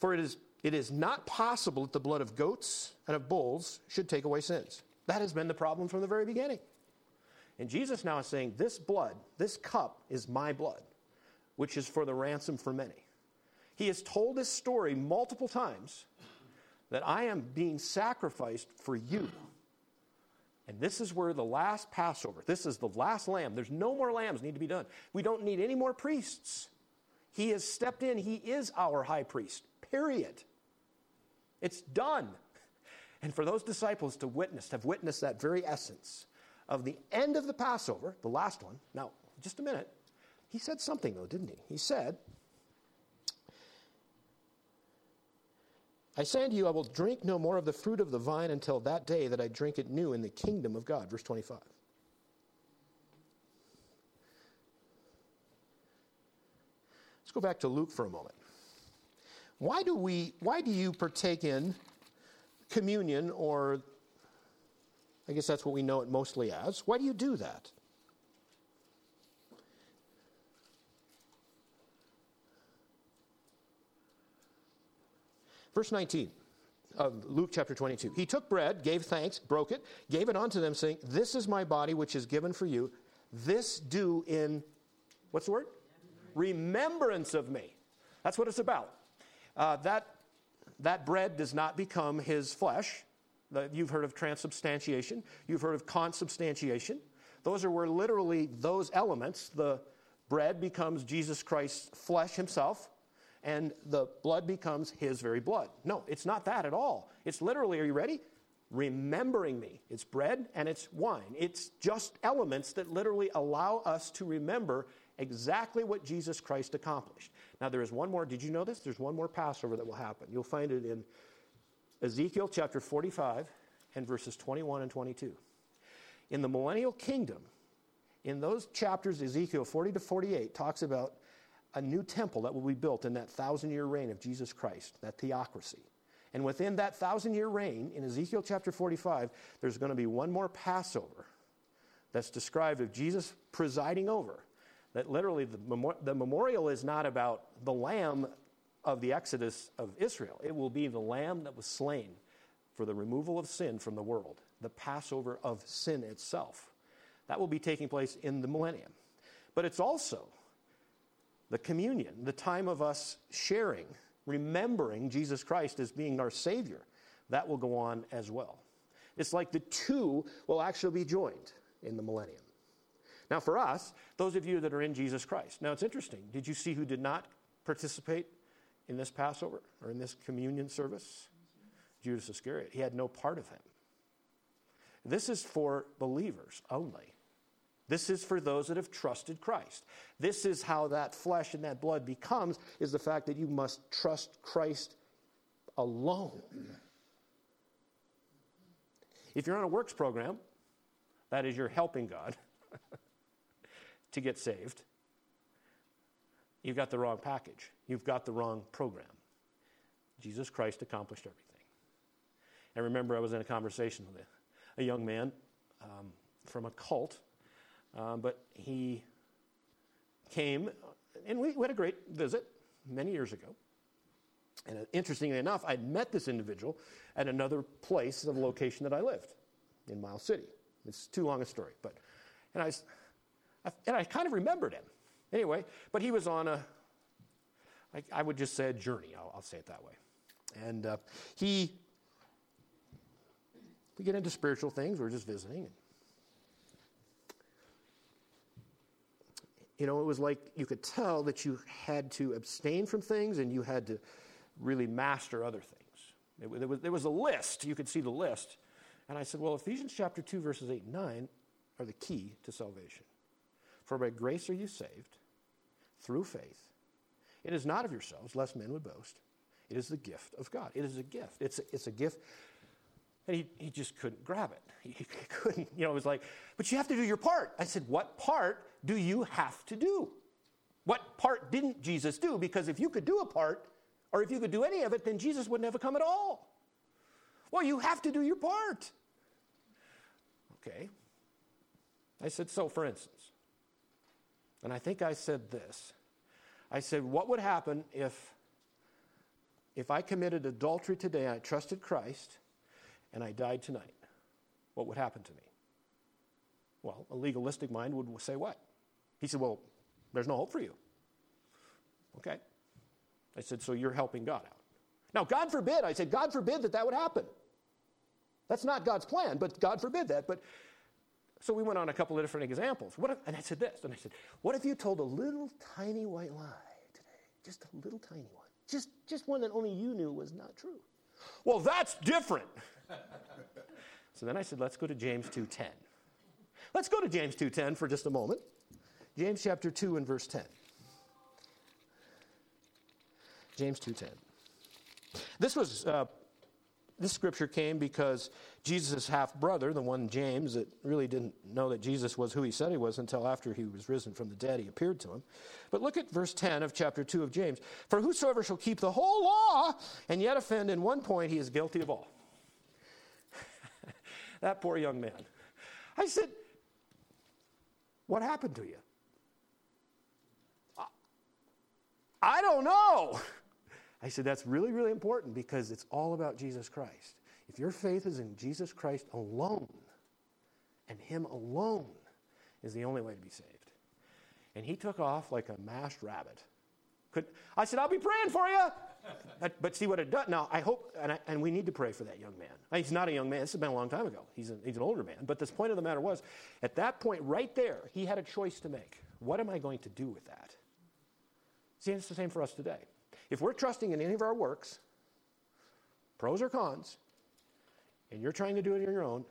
For it is it is not possible that the blood of goats and of bulls should take away sins. That has been the problem from the very beginning. And Jesus now is saying, This blood, this cup is my blood, which is for the ransom for many. He has told this story multiple times that I am being sacrificed for you. And this is where the last Passover, this is the last lamb. There's no more lambs need to be done. We don't need any more priests. He has stepped in. He is our high priest, period. It's done. And for those disciples to witness, to have witnessed that very essence of the end of the Passover, the last one. Now, just a minute. He said something, though, didn't he? He said, I say unto you, I will drink no more of the fruit of the vine until that day that I drink it new in the kingdom of God. Verse 25. Let's go back to Luke for a moment. Why do we why do you partake in communion or I guess that's what we know it mostly as. Why do you do that? Verse 19 of Luke chapter 22. He took bread, gave thanks, broke it, gave it unto them, saying, This is my body which is given for you. This do in, what's the word? Remembrance of me. That's what it's about. Uh, that, that bread does not become his flesh. You've heard of transubstantiation, you've heard of consubstantiation. Those are where literally those elements, the bread becomes Jesus Christ's flesh himself, and the blood becomes his very blood. No, it's not that at all. It's literally, are you ready? Remembering me. It's bread and it's wine. It's just elements that literally allow us to remember exactly what Jesus Christ accomplished. Now, there is one more. Did you know this? There's one more Passover that will happen. You'll find it in Ezekiel chapter 45 and verses 21 and 22. In the millennial kingdom, in those chapters, Ezekiel 40 to 48 talks about a new temple that will be built in that thousand year reign of Jesus Christ, that theocracy. And within that thousand year reign, in Ezekiel chapter 45, there's going to be one more Passover that's described of Jesus presiding over. That literally the, the memorial is not about the lamb of the exodus of Israel, it will be the lamb that was slain for the removal of sin from the world, the Passover of sin itself. That will be taking place in the millennium. But it's also the communion, the time of us sharing, remembering Jesus Christ as being our Savior. That will go on as well. It's like the two will actually be joined in the millennium. Now, for us, those of you that are in Jesus Christ, now it's interesting. Did you see who did not participate in this Passover or in this communion service? Judas Iscariot. He had no part of him. This is for believers only. This is for those that have trusted Christ. This is how that flesh and that blood becomes is the fact that you must trust Christ alone. If you're on a works program, that is you're helping God to get saved. You've got the wrong package. You've got the wrong program. Jesus Christ accomplished everything. I remember I was in a conversation with a, a young man um, from a cult um, but he came, and we, we had a great visit many years ago. And uh, interestingly enough, I'd met this individual at another place, the location that I lived in Miles City. It's too long a story, but and I, I and I kind of remembered him anyway. But he was on a, I, I would just say a journey. I'll, I'll say it that way. And uh, he, we get into spiritual things. We're just visiting, you know, it was like you could tell that you had to abstain from things and you had to really master other things. It, there, was, there was a list. You could see the list. And I said, well, Ephesians chapter 2, verses 8 and 9 are the key to salvation. For by grace are you saved through faith. It is not of yourselves, lest men would boast. It is the gift of God. It is a gift. It's a, it's a gift. And he, he just couldn't grab it. He, he couldn't, you know, it was like, but you have to do your part. I said, what part do you have to do? What part didn't Jesus do? Because if you could do a part, or if you could do any of it, then Jesus would never come at all. Well, you have to do your part. Okay. I said, so for instance, and I think I said this I said, what would happen if, if I committed adultery today, I trusted Christ, and I died tonight? What would happen to me? Well, a legalistic mind would say what? He said, Well, there's no hope for you. Okay. I said, So you're helping God out. Now, God forbid, I said, God forbid that that would happen. That's not God's plan, but God forbid that. But so we went on a couple of different examples. What if, and I said this, and I said, What if you told a little tiny white lie today? Just a little tiny one. Just, just one that only you knew was not true. Well, that's different. so then I said, Let's go to James 2.10. Let's go to James 2.10 for just a moment. James chapter 2 and verse 10. James 2:10. This was uh, this scripture came because Jesus' half brother, the one James that really didn't know that Jesus was who he said he was until after he was risen from the dead, he appeared to him. But look at verse 10 of chapter 2 of James. For whosoever shall keep the whole law and yet offend in one point, he is guilty of all. that poor young man. I said, What happened to you? I don't know. I said, That's really, really important because it's all about Jesus Christ. If your faith is in Jesus Christ alone, and Him alone is the only way to be saved. And he took off like a mashed rabbit. Could, I said, I'll be praying for you. But, but see what it does. Now, I hope, and, I, and we need to pray for that young man. He's not a young man. This has been a long time ago. He's, a, he's an older man. But the point of the matter was, at that point, right there, he had a choice to make. What am I going to do with that? See, it's the same for us today. If we're trusting in any of our works, pros or cons, and you're trying to do it on your own,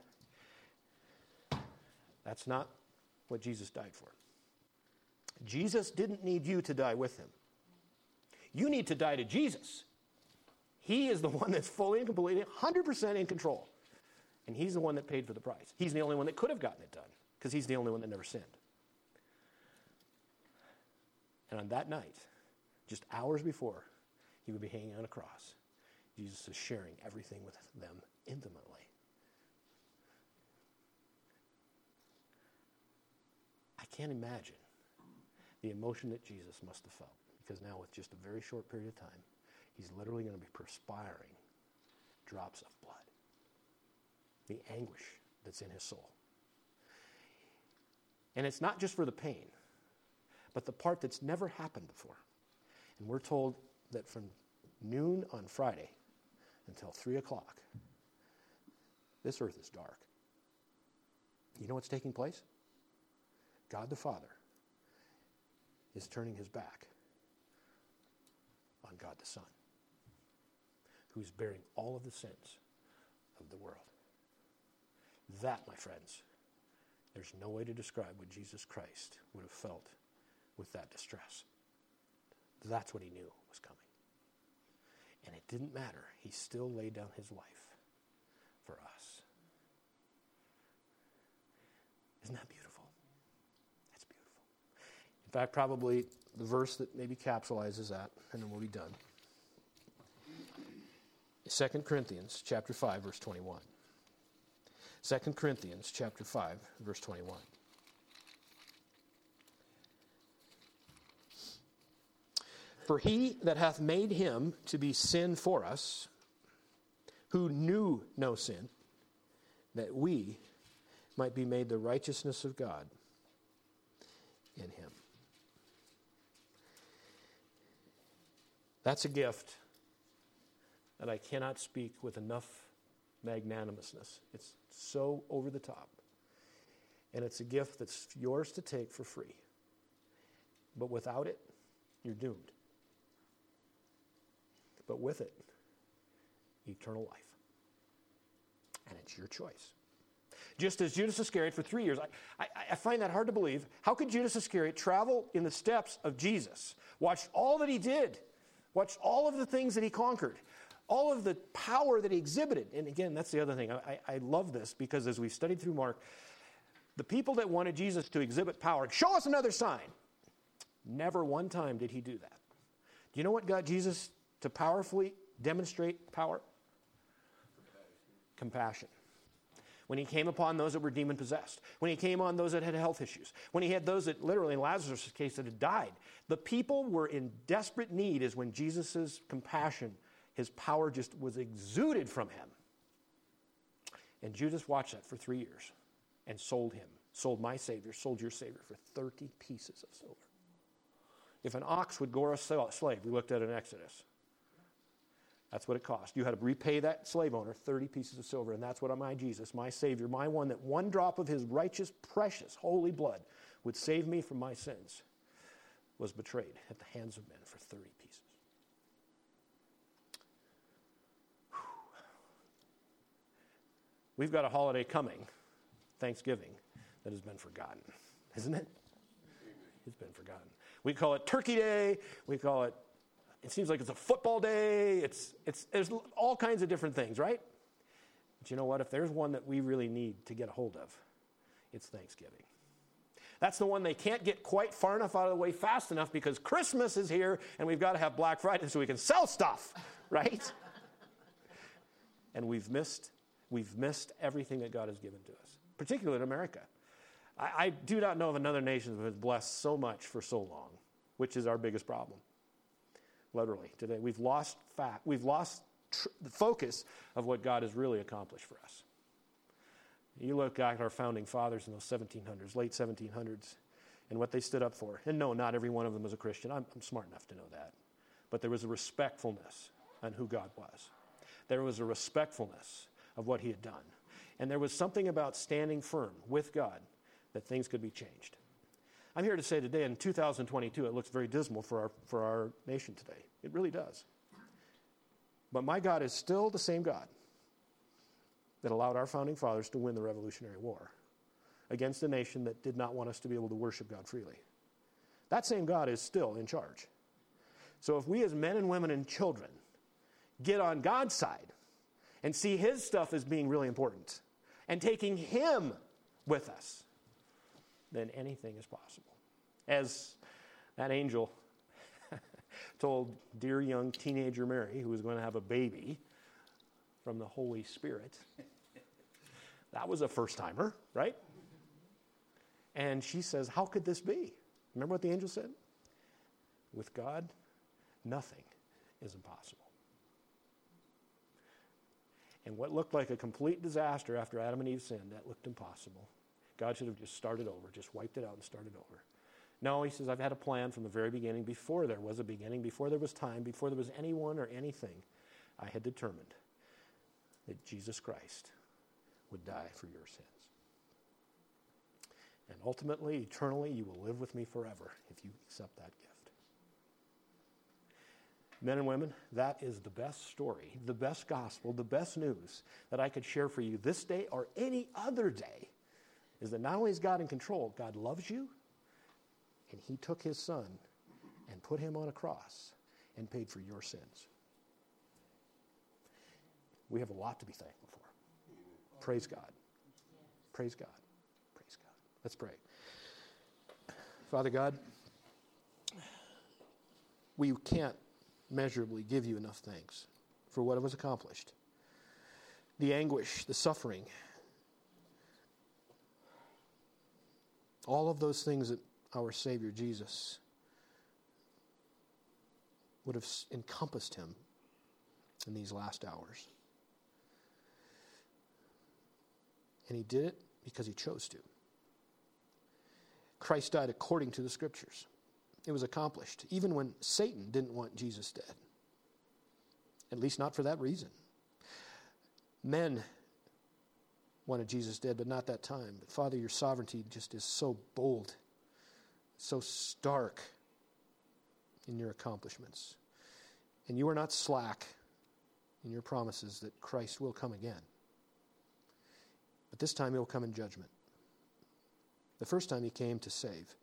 that's not what Jesus died for. Jesus didn't need you to die with him. You need to die to Jesus. He is the one that's fully and completely 100% in control. And he's the one that paid for the price. He's the only one that could have gotten it done because he's the only one that never sinned. And on that night, just hours before he would be hanging on a cross, Jesus is sharing everything with them intimately. I can't imagine the emotion that Jesus must have felt because now, with just a very short period of time, he's literally going to be perspiring drops of blood. The anguish that's in his soul. And it's not just for the pain, but the part that's never happened before. And we're told that from noon on Friday until 3 o'clock, this earth is dark. You know what's taking place? God the Father is turning his back on God the Son, who's bearing all of the sins of the world. That, my friends, there's no way to describe what Jesus Christ would have felt with that distress. That's what he knew was coming. And it didn't matter. He still laid down his life for us. Isn't that beautiful? That's beautiful. In fact, probably the verse that maybe capsulizes that, and then we'll be done. 2 Corinthians chapter 5, verse 21. 2 Corinthians chapter 5, verse 21. For he that hath made him to be sin for us, who knew no sin, that we might be made the righteousness of God in him. That's a gift that I cannot speak with enough magnanimousness. It's so over the top. And it's a gift that's yours to take for free. But without it, you're doomed. But with it, eternal life. And it's your choice. Just as Judas Iscariot for three years, I, I, I, find that hard to believe. How could Judas Iscariot travel in the steps of Jesus, watch all that he did, Watch all of the things that he conquered, all of the power that he exhibited. And again, that's the other thing. I, I love this because as we've studied through Mark, the people that wanted Jesus to exhibit power, show us another sign. Never one time did he do that. Do you know what got Jesus to powerfully demonstrate power? Compassion when he came upon those that were demon possessed, when he came on those that had health issues, when he had those that literally in Lazarus' case that had died. The people were in desperate need is when Jesus' compassion, his power just was exuded from him. And Judas watched that for three years and sold him, sold my Savior, sold your Savior for 30 pieces of silver. If an ox would gore a slave, we looked at in Exodus, that's what it cost. You had to repay that slave owner 30 pieces of silver, and that's what my Jesus, my Savior, my one that one drop of his righteous, precious, holy blood would save me from my sins, was betrayed at the hands of men for 30 pieces. Whew. We've got a holiday coming, Thanksgiving, that has been forgotten, isn't it? It's been forgotten. We call it Turkey Day. We call it it seems like it's a football day. It's, it's, there's all kinds of different things, right? But you know what? If there's one that we really need to get a hold of, it's Thanksgiving. That's the one they can't get quite far enough out of the way fast enough because Christmas is here and we've got to have Black Friday so we can sell stuff, right? and we've missed, we've missed everything that God has given to us, particularly in America. I, I do not know of another nation that has blessed so much for so long, which is our biggest problem literally today. We've lost fact, we've lost tr- the focus of what God has really accomplished for us. You look at our founding fathers in those 1700s, late 1700s, and what they stood up for. And no, not every one of them was a Christian. I'm, I'm smart enough to know that. But there was a respectfulness on who God was, there was a respectfulness of what He had done. And there was something about standing firm with God that things could be changed. I'm here to say today, in 2022, it looks very dismal for our, for our nation today. It really does. But my God is still the same God that allowed our founding fathers to win the Revolutionary War against a nation that did not want us to be able to worship God freely. That same God is still in charge. So if we as men and women and children get on God's side and see His stuff as being really important and taking Him with us, then anything is possible. As that angel told dear young teenager Mary, who was going to have a baby from the Holy Spirit, that was a first timer, right? And she says, How could this be? Remember what the angel said? With God, nothing is impossible. And what looked like a complete disaster after Adam and Eve sinned, that looked impossible. God should have just started over, just wiped it out and started over. No, he says, I've had a plan from the very beginning, before there was a beginning, before there was time, before there was anyone or anything. I had determined that Jesus Christ would die for your sins. And ultimately, eternally, you will live with me forever if you accept that gift. Men and women, that is the best story, the best gospel, the best news that I could share for you this day or any other day is that not only is God in control, God loves you, and He took His Son and put Him on a cross and paid for your sins. We have a lot to be thankful for. Praise God. Praise God. Praise God. Let's pray. Father God, we can't measurably give you enough thanks for what was accomplished. The anguish, the suffering, all of those things that our Savior Jesus would have encompassed him in these last hours. And he did it because he chose to. Christ died according to the scriptures. It was accomplished, even when Satan didn't want Jesus dead. At least not for that reason. Men wanted Jesus dead, but not that time. But Father, your sovereignty just is so bold, so stark in your accomplishments. And you are not slack in your promises that Christ will come again. But this time he will come in judgment. The first time he came to save,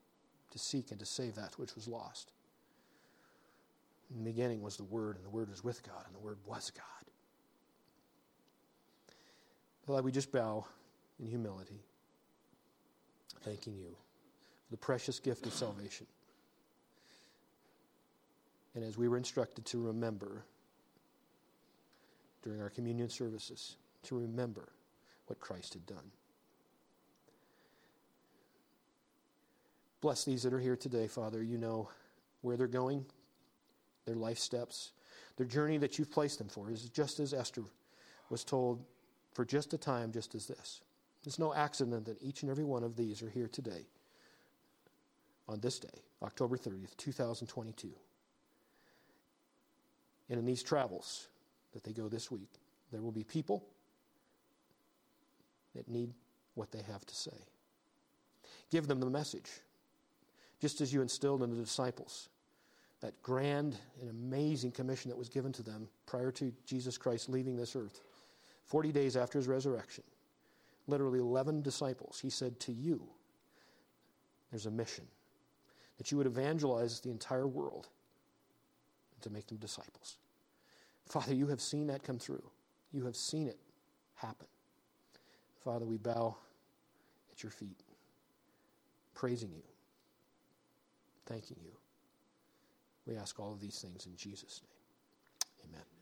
to seek and to save that which was lost. In the beginning was the Word, and the Word was with God, and the Word was God. Lord, we just bow in humility, thanking you for the precious gift of salvation. And as we were instructed to remember during our communion services, to remember what Christ had done. Bless these that are here today, Father. You know where they're going, their life steps, their journey that you've placed them for is just as Esther was told for just a time, just as this. It's no accident that each and every one of these are here today on this day, October 30th, 2022. And in these travels that they go this week, there will be people that need what they have to say. Give them the message, just as you instilled in the disciples that grand and amazing commission that was given to them prior to Jesus Christ leaving this earth. 40 days after his resurrection, literally 11 disciples, he said, To you, there's a mission that you would evangelize the entire world and to make them disciples. Father, you have seen that come through, you have seen it happen. Father, we bow at your feet, praising you, thanking you. We ask all of these things in Jesus' name. Amen.